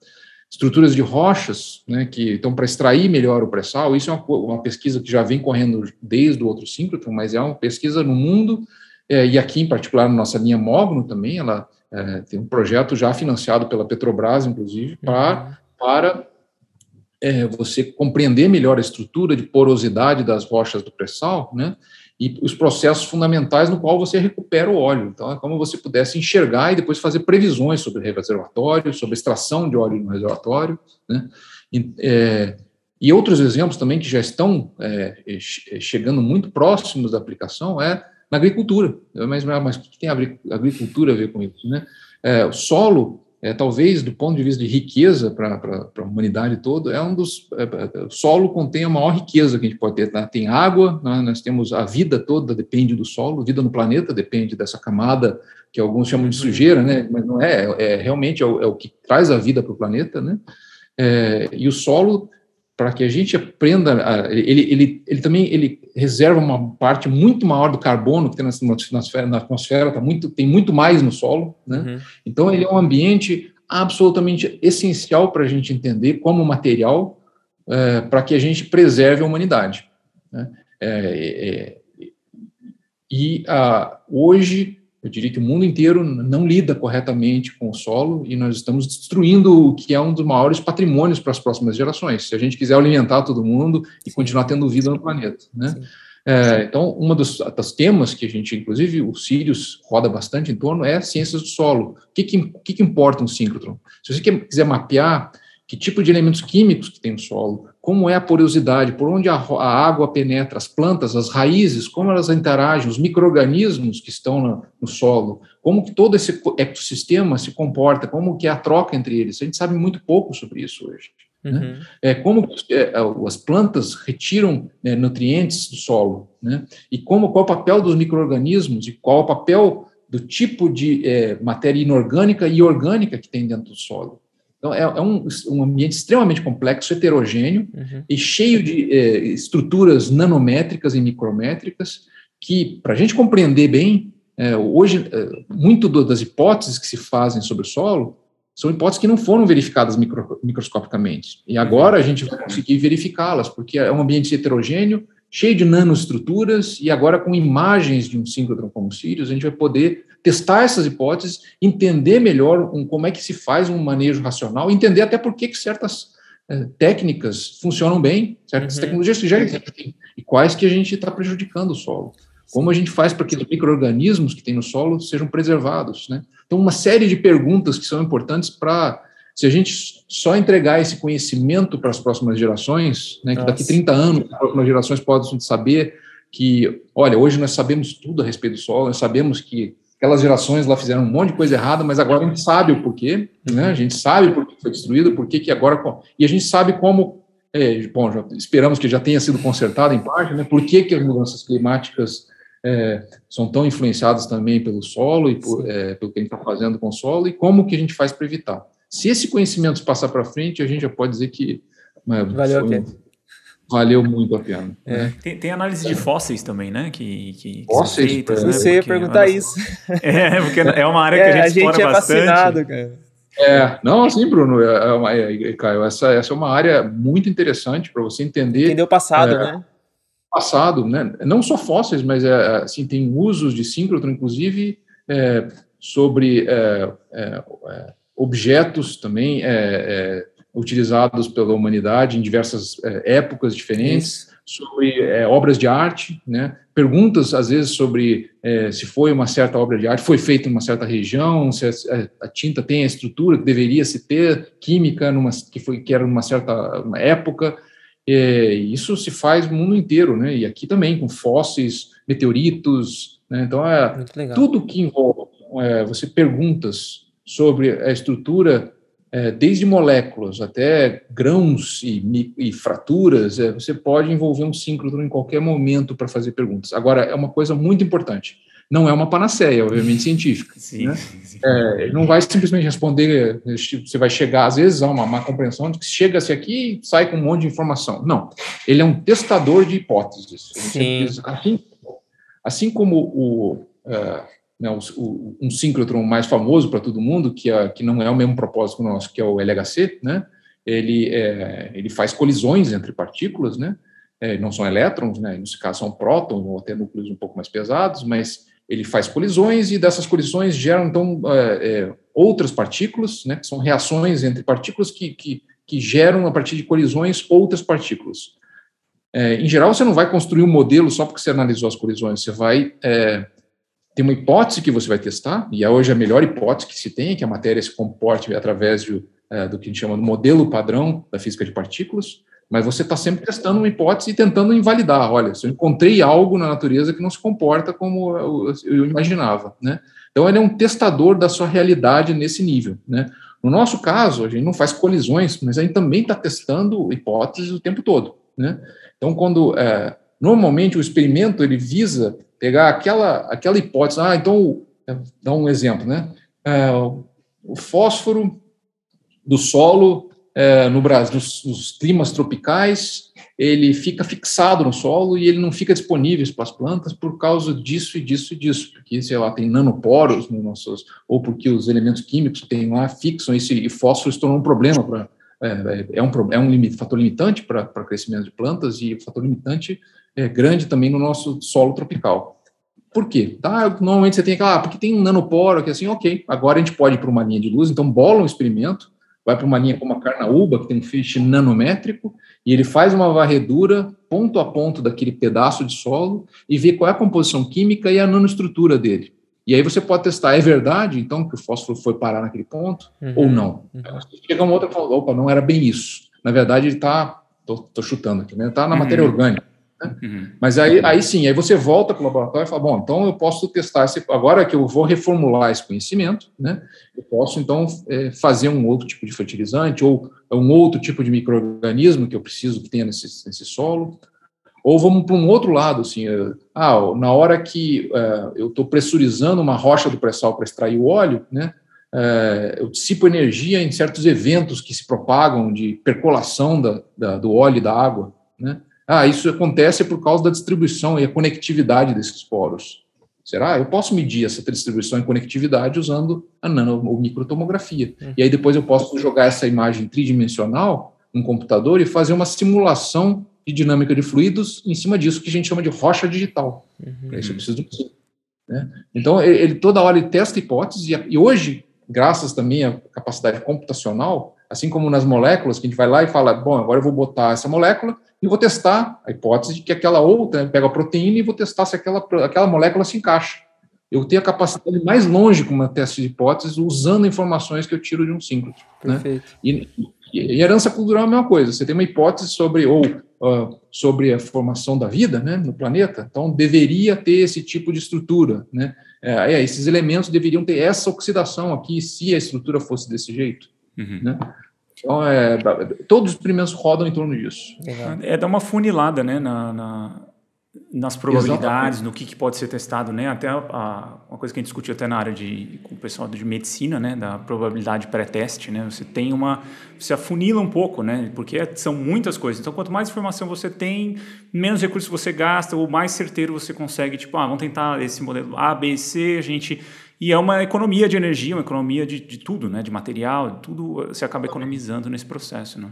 Estruturas de rochas, né, que então para extrair melhor o pré-sal, isso é uma, uma, pesquisa que já vem correndo desde o outro síncrotron, mas é uma pesquisa no mundo, é, e aqui em particular na nossa linha Mogno também, ela é, tem um projeto já financiado pela Petrobras, inclusive, pra, uhum. para é, você compreender melhor a estrutura de porosidade das rochas do pré-sal, né? E os processos fundamentais no qual você recupera o óleo. Então, é como você pudesse enxergar e depois fazer previsões sobre reservatório, sobre extração de óleo no reservatório, né? E, é, e outros exemplos também que já estão é, chegando muito próximos da aplicação é na agricultura. Mas, mas o que tem agricultura a ver com isso? Né? É, o solo é, talvez do ponto de vista de riqueza para a humanidade toda, é um dos. É, é, o solo contém a maior riqueza que a gente pode ter. Né? Tem água, né? nós temos a vida toda depende do solo, vida no planeta depende dessa camada que alguns chamam de sujeira, né? mas não é, é, é realmente é o, é o, que traz a vida para o planeta. Né? É, e o solo para que a gente aprenda, ele, ele, ele também ele reserva uma parte muito maior do carbono que tem na atmosfera, na atmosfera tá muito, tem muito mais no solo, né? Uhum. Então ele é um ambiente absolutamente essencial para a gente entender como material é, para que a gente preserve a humanidade. Né? É, é, e a, hoje eu diria que o mundo inteiro não lida corretamente com o solo e nós estamos destruindo o que é um dos maiores patrimônios para as próximas gerações, se a gente quiser alimentar todo mundo e Sim. continuar tendo vida no planeta. Né? É, então, um dos, dos, temas que a gente, inclusive, o Sirius roda bastante em torno é ciências do solo. O que, que, que, que importa um síncrotron? Se você quiser mapear que tipo de elementos químicos que tem no solo, como é a porosidade, por onde a, a água penetra, as plantas, as raízes, como elas interagem, os micro-organismos que estão no, no, solo, como que todo esse ecossistema se comporta, como que é a troca entre eles. A gente sabe muito pouco sobre isso hoje. Né? Uhum. Né? É, como é, as plantas retiram né, nutrientes do solo, né? e como qual o papel dos micro-organismos e qual o papel do tipo de é, matéria inorgânica e orgânica que tem dentro do solo. Então, é, é um, um, ambiente extremamente complexo, heterogêneo uhum. e cheio de é, estruturas nanométricas e micrométricas que, para a gente compreender bem, é, hoje, é, muito do, das hipóteses que se fazem sobre o solo são hipóteses que não foram verificadas micro, microscopicamente. E agora a gente vai conseguir verificá-las, porque é um ambiente heterogêneo, cheio de nanoestruturas, e agora com imagens de um síncrotron como Sirius, a gente vai poder testar essas hipóteses, entender melhor um, como é que se faz um manejo racional, entender até por que, que certas é, técnicas funcionam bem, certas uhum. tecnologias já existem, e quais que a gente está prejudicando o solo. Como a gente faz para que os micro-organismos que tem no solo sejam preservados, né? Então, uma série de perguntas que são importantes para, se a gente só entregar esse conhecimento para as próximas gerações, né, que daqui 30 anos as próximas gerações podem saber que, olha, hoje nós sabemos tudo a respeito do solo, nós sabemos que aquelas gerações lá fizeram um monte de coisa errada, mas agora a gente sabe o porquê, né? A gente sabe por que foi destruído, por que que agora e a gente sabe como, é, bom, já, esperamos que já tenha sido consertado em parte, né? Por que que as mudanças climáticas é, são tão influenciadas também pelo solo e por, é, pelo que a gente está fazendo com o solo e como que a gente faz para evitar. Se esse conhecimento passar para frente, a gente já pode dizer que né, valeu pena valeu muito a pena. É. Tem, tem, análise de fósseis também, né? Que, que, fósseis? Que feitas, né? Você ia perguntar isso. É, porque é uma área que é, a gente, a gente é bastante. fascinado, cara. É, não, assim, Bruno, é uma, é, Caio, essa, essa é uma área muito interessante para você entender. Entender o passado, é, né? Passado, né? Não só fósseis, mas é, assim, tem usos de síncrotron, inclusive, é, sobre é, é, objetos também utilizados pela humanidade em diversas é, épocas diferentes, Isso. sobre é, obras de arte, né? perguntas, às vezes, sobre é, se foi uma certa obra de arte, foi feita em uma certa região, se a, a, tinta tem a estrutura que deveria se ter, química, numa, que, foi, que era numa certa uma época. isso se faz no mundo inteiro, né? e aqui também, com fósseis, meteoritos. Né? Então, é, tudo que envolve é, você perguntas sobre a estrutura é, desde moléculas até grãos e, e fraturas, é, você pode envolver um síncrotron em qualquer momento para fazer perguntas. Agora, é uma coisa muito importante. Não é uma panaceia, obviamente, científica. Sim, né? sim. É, não vai simplesmente responder, você vai chegar, às vezes, a uma má compreensão de que chega-se aqui e sai com um monte de informação. Não. Ele é um testador de hipóteses. Sim. Assim, assim como o, uh, né, o, o, um síncrotron mais famoso para todo mundo, que, é, que não é o mesmo propósito nosso, que é o LHC, né? Ele, é, ele faz colisões entre partículas, né? É, não são elétrons, né? Nesse caso são prótons ou até núcleos um pouco mais pesados, mas ele faz colisões e dessas colisões geram então é, é outras partículas, né? Que são reações entre partículas que, que, que geram a partir de colisões outras partículas. É, em geral, você não vai construir um modelo só porque você analisou as colisões, você vai tem uma hipótese que você vai testar, e é hoje a melhor hipótese que se tem, é que a matéria se comporte através de, é, do que a gente chama de modelo padrão da física de partículas, mas você está sempre testando uma hipótese e tentando invalidar. Olha, se eu encontrei algo na natureza que não se comporta como eu, eu imaginava, né? Então, ele é um testador da sua realidade nesse nível, né? No nosso caso, a gente não faz colisões, mas a gente também está testando hipóteses o tempo todo, né? Então, quando é, normalmente o experimento ele visa pegar aquela, aquela hipótese, ah, então, dá um exemplo, né? É, o fósforo do solo é, no Brasil, nos, nos, climas tropicais, ele fica fixado no solo e ele não fica disponível para as plantas por causa disso e disso e disso, porque, sei lá, tem nanoporos nos nossos, ou porque os elementos químicos que tem lá fixam esse, e fósforo se tornou um problema para é, é, um, é um limite, fator limitante para crescimento de plantas e fator limitante é, grande também no nosso solo tropical. Por quê? Tá, normalmente você tem aquela, ah, porque tem um nanoporo que assim, ok, agora a gente pode ir para uma linha de luz, então bola um experimento, vai para uma linha como a carnaúba, que tem um feixe nanométrico, e ele faz uma varredura ponto a ponto daquele pedaço de solo e vê qual é a composição química e a nanoestrutura dele. E aí você pode testar, é verdade, então, que o fósforo foi parar naquele ponto, uhum, ou não. Uhum. Chega uma outra e fala, opa, não era bem isso. Na verdade, ele está, estou chutando aqui, né? Está na uhum. matéria orgânica. Né? Uhum. Mas aí, aí sim, aí você volta para o laboratório e fala, bom, então eu posso testar, esse, agora que eu vou reformular esse conhecimento, né, eu posso então é, fazer um outro tipo de fertilizante ou um outro tipo de microorganismo que eu preciso que tenha nesse, nesse solo, ou vamos para um outro lado, assim, é, ah, na hora que uh, eu estou pressurizando uma rocha do pré-sal para extrair o óleo, né, é, eu dissipo energia em certos eventos que se propagam de percolação da, da, do óleo e da água. Né? Ah, isso acontece por causa da distribuição e a conectividade desses poros. Será? Eu posso medir essa distribuição e conectividade usando a nano ou microtomografia. Uhum. E aí depois eu posso jogar essa imagem tridimensional no computador e fazer uma simulação de dinâmica de fluidos em cima disso que a gente chama de rocha digital. Uhum. Para isso eu preciso né? Então, ele toda hora ele testa hipóteses e, e hoje, graças também à capacidade computacional, assim como nas moléculas, que a gente vai lá e fala, bom, agora eu vou botar essa molécula e vou testar a hipótese de que aquela outra, né, pega a proteína e vou testar se aquela, aquela molécula se encaixa. Eu tenho a capacidade mais longe com uma teste de hipóteses usando informações que eu tiro de um síncrotron. Né? E, e, herança cultural é a mesma coisa. Você tem uma hipótese sobre ou uh, sobre a formação da vida, né, no planeta. Então deveria ter esse tipo de estrutura, né? É, é, esses elementos deveriam ter essa oxidação aqui se a estrutura fosse desse jeito, uhum. né? Então, é, todos os experimentos rodam em torno disso. É dar uma funilada né, na, na nas probabilidades, Exatamente. no que, que, pode ser testado, né? Até a, a, uma coisa que a gente discutiu até na área de com o pessoal de medicina, né? Da probabilidade pré-teste, né? Você tem uma, você afunila um pouco, né? Porque são muitas coisas. Então, quanto mais informação você tem, menos recursos você gasta, ou mais certeiro você consegue. Tipo, ah, vamos tentar esse modelo A, B, C, a gente e é uma economia de energia, uma economia de, de tudo, né? De material, tudo você acaba economizando nesse processo, né?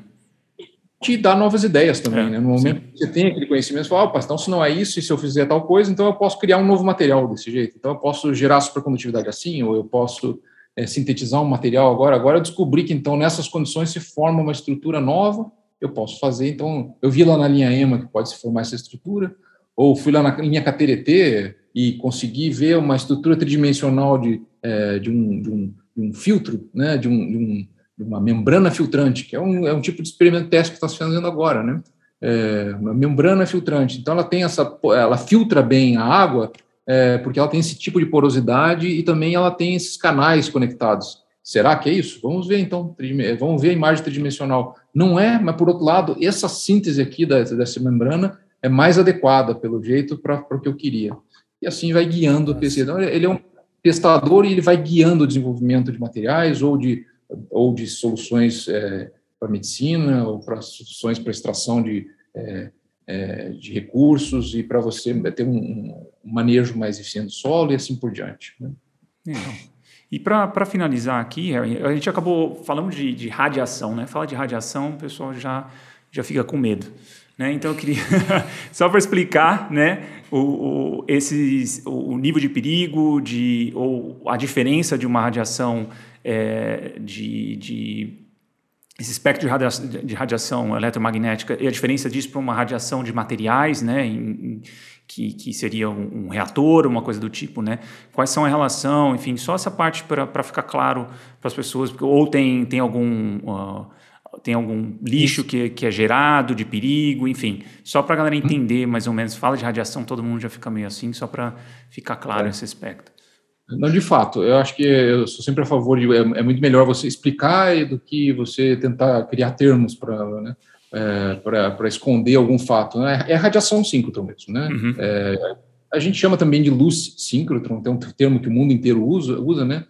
te dá novas ideias também, é, né? No momento sim. que você tem aquele conhecimento, você fala, opa, então se não é isso, e se eu fizer tal coisa, então eu posso criar um novo material desse jeito. Então eu posso gerar supercondutividade assim, ou eu posso é, sintetizar um material agora. Agora eu descobri que então nessas condições se forma uma estrutura nova, eu posso fazer. Então eu vi lá na linha EMA que pode se formar essa estrutura, ou fui lá na linha KTRT e consegui ver uma estrutura tridimensional de, é, de, um, de, um, de um filtro, né? De um, de um uma membrana filtrante, que é um, é um tipo de experimento teste que está se fazendo agora, né? É uma membrana filtrante. Então, ela tem essa, ela filtra bem a água, é, porque ela tem esse tipo de porosidade e também ela tem esses canais conectados. Será que é isso? Vamos ver então, vamos ver a imagem tridimensional. Não é, mas por outro lado, essa síntese aqui dessa, dessa membrana é mais adequada, pelo jeito, para o que eu queria. E assim vai guiando o PC. Então, ele é um testador e ele vai guiando o desenvolvimento de materiais ou de ou de soluções é, para medicina, ou para soluções para extração de, é, é, de recursos e para você ter um, um, manejo mais eficiente do solo e assim por diante. Né? E para finalizar aqui, a gente acabou falando de, de, radiação, né? Fala de radiação, o pessoal já, já fica com medo. Né? Então eu queria só para explicar, né, o, o, esses, o nível de perigo, de, ou a diferença de uma radiação é, de, de esse espectro de radiação, de radiação, eletromagnética e a diferença disso para uma radiação de materiais, né, em, em, que, que seria um, um, reator, uma coisa do tipo, né? Quais são a relação, enfim, só essa parte para ficar claro para as pessoas, porque, ou tem, tem algum uh, tem algum lixo que, que é gerado de perigo, enfim, só para a galera entender mais ou menos. Fala de radiação, todo mundo já fica meio assim, só para ficar claro é. esse aspecto. Não, de fato, eu acho que eu sou sempre a favor de. É, é muito melhor você explicar do que você tentar criar termos para né, é, para esconder algum fato. Né? É radiação síncrotron mesmo. Né? Uhum. É, a gente chama também de luz síncrotron, tem um termo que o mundo inteiro usa, usa né?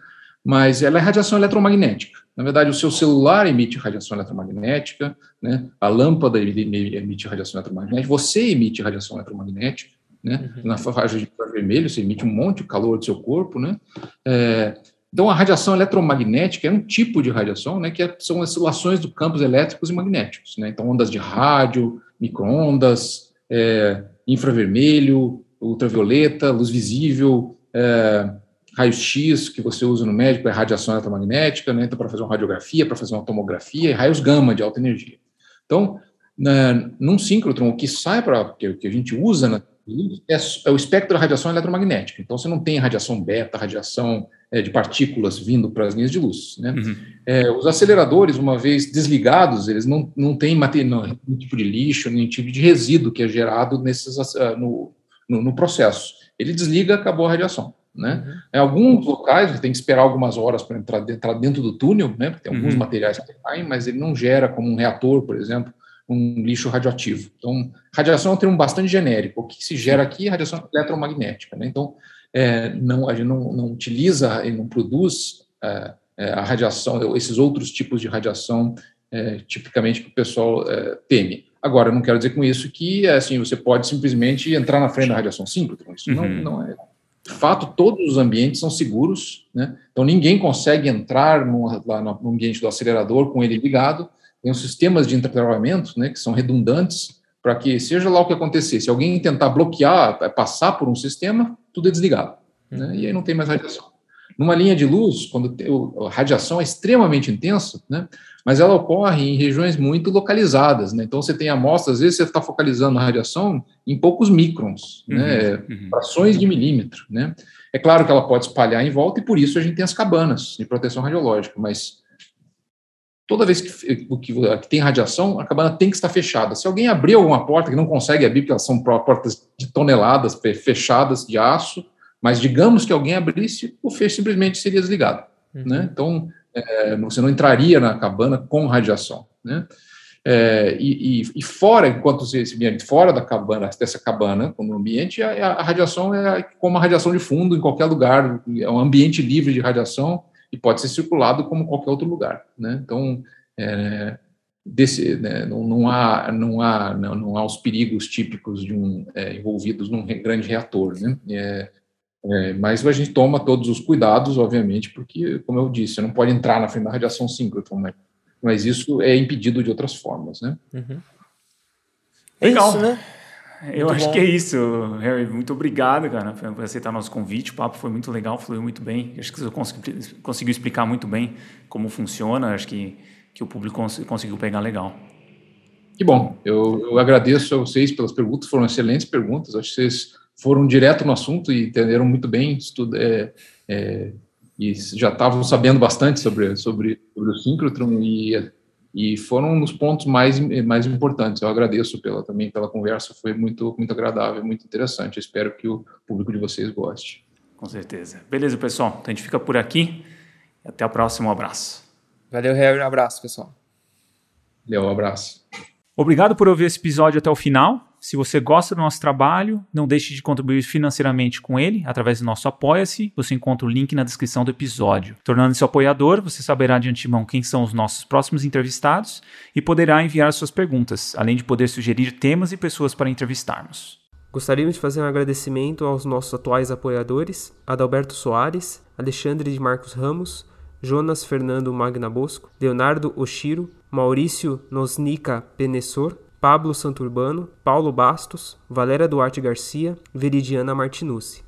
Mas ela é radiação eletromagnética. Na verdade, o seu celular emite radiação eletromagnética, né? a lâmpada emite radiação eletromagnética, você emite radiação eletromagnética né? Uhum. Na faixa de vermelho, você emite um monte de calor do seu corpo, né? É, então, a radiação eletromagnética é um tipo de radiação, né? Que é, são oscilações do campos elétricos e magnéticos, né? Então, ondas de rádio, microondas, é, infravermelho, ultravioleta, luz visível, é, raio-x que você usa no médico é radiação eletromagnética, né? Então, para fazer uma radiografia, para fazer uma tomografia, e raios gama de alta energia. Então, na, num síncrotron, o que sai para que, que a gente usa na é, é, o espectro da radiação eletromagnética. Então, você não tem radiação beta, radiação é, de partículas vindo para as linhas de luz. Né? Uhum. É, os aceleradores, uma vez desligados, eles não, não têm nenhum tipo de lixo, nenhum tipo de resíduo que é gerado nesses, ah, no, no, no processo. Ele desliga, acabou a radiação. Né? Uhum. Em alguns locais, você tem que esperar algumas horas para entrar, entrar, dentro do túnel, né? porque tem alguns uhum. materiais que caem, mas ele não gera como um reator, por exemplo, um lixo radioativo. Então, radiação é um termo bastante genérico. O que se gera aqui é radiação eletromagnética. Né? Então, é, não, a gente não, não utiliza e não produz é, é, a radiação, esses outros tipos de radiação, é, tipicamente que o pessoal é, teme. Agora, eu não quero dizer com isso que assim você pode simplesmente entrar na frente da radiação síncrotron. Isso uhum. não, não é. De fato, todos os ambientes são seguros, né? Então ninguém consegue entrar no, lá no ambiente do acelerador com ele ligado. Tem os sistemas de entretenimento, né, que são redundantes para que seja lá o que acontecer, se alguém tentar bloquear, passar por um sistema, tudo é desligado, né? E aí não tem mais radiação. Numa linha de luz, quando a radiação é extremamente intensa, né, mas ela ocorre em regiões muito localizadas. Né, então, você tem amostras, às vezes você está focalizando a radiação em poucos microns, né, uhum, né, uhum. frações de milímetro. Né. É claro que ela pode espalhar em volta e por isso a gente tem as cabanas de proteção radiológica, mas toda vez que, que, que, tem radiação, a cabana tem que estar fechada. Se alguém abrir alguma porta que não consegue abrir, porque elas são portas de toneladas fechadas de aço, mas digamos que alguém abrisse, o feixe simplesmente seria desligado. Uhum. Né? Então, é, você não entraria na cabana com radiação. Né? É, e, e, fora, enquanto você ambiente fora da cabana, dessa cabana, no ambiente, a, a, radiação é como a radiação de fundo em qualquer lugar, é um ambiente livre de radiação e pode ser circulado como qualquer outro lugar. Né? Então, é, desse, né, não, não, há, não, há, não, não, há os perigos típicos de um é, envolvidos num grande reator. Né? É, mas a gente toma todos os cuidados, obviamente, porque, como eu disse, você não pode entrar na frente da radiação síncrotron, mas, mas isso é impedido de outras formas, né? Uhum. É Legal. Isso, né? Eu muito acho bom. que é isso, Harry. Muito obrigado, cara, por aceitar nosso convite. O papo foi muito legal, fluiu muito bem. Acho que você conseguiu explicar muito bem como funciona. Acho que, que o público conseguiu pegar legal. Que bom. Eu, eu agradeço a vocês pelas perguntas, foram excelentes perguntas. Acho que vocês foram direto no assunto e entenderam muito bem estudo, é, é, e já estavam sabendo bastante sobre, sobre, sobre o síncrotron e, e foram nos pontos mais, mais importantes. Eu agradeço pela, também pela conversa, foi muito, muito agradável, muito interessante. Eu espero que o público de vocês goste. Com certeza. Beleza, pessoal. Então a gente fica por aqui. Até a próxima. Um abraço. Valeu, Harry. Um abraço, pessoal. Valeu, um abraço. Obrigado por ouvir esse episódio até o final. Se você gosta do nosso trabalho, não deixe de contribuir financeiramente com ele através do nosso Apoia-se. Você encontra o link na descrição do episódio. Tornando-se apoiador, você saberá de antemão quem são os nossos próximos entrevistados e poderá enviar suas perguntas, além de poder sugerir temas e pessoas para entrevistarmos. Gostaríamos de fazer um agradecimento aos nossos atuais apoiadores: Adalberto Soares, Alexandre de Marcos Ramos, Jonas Fernando Magna Bosco, Leonardo Oshiro, Maurício Nosnica Penessor, Pablo Santurbano, Paulo Bastos, Valéria Duarte Garcia, Veridiana Martinucci.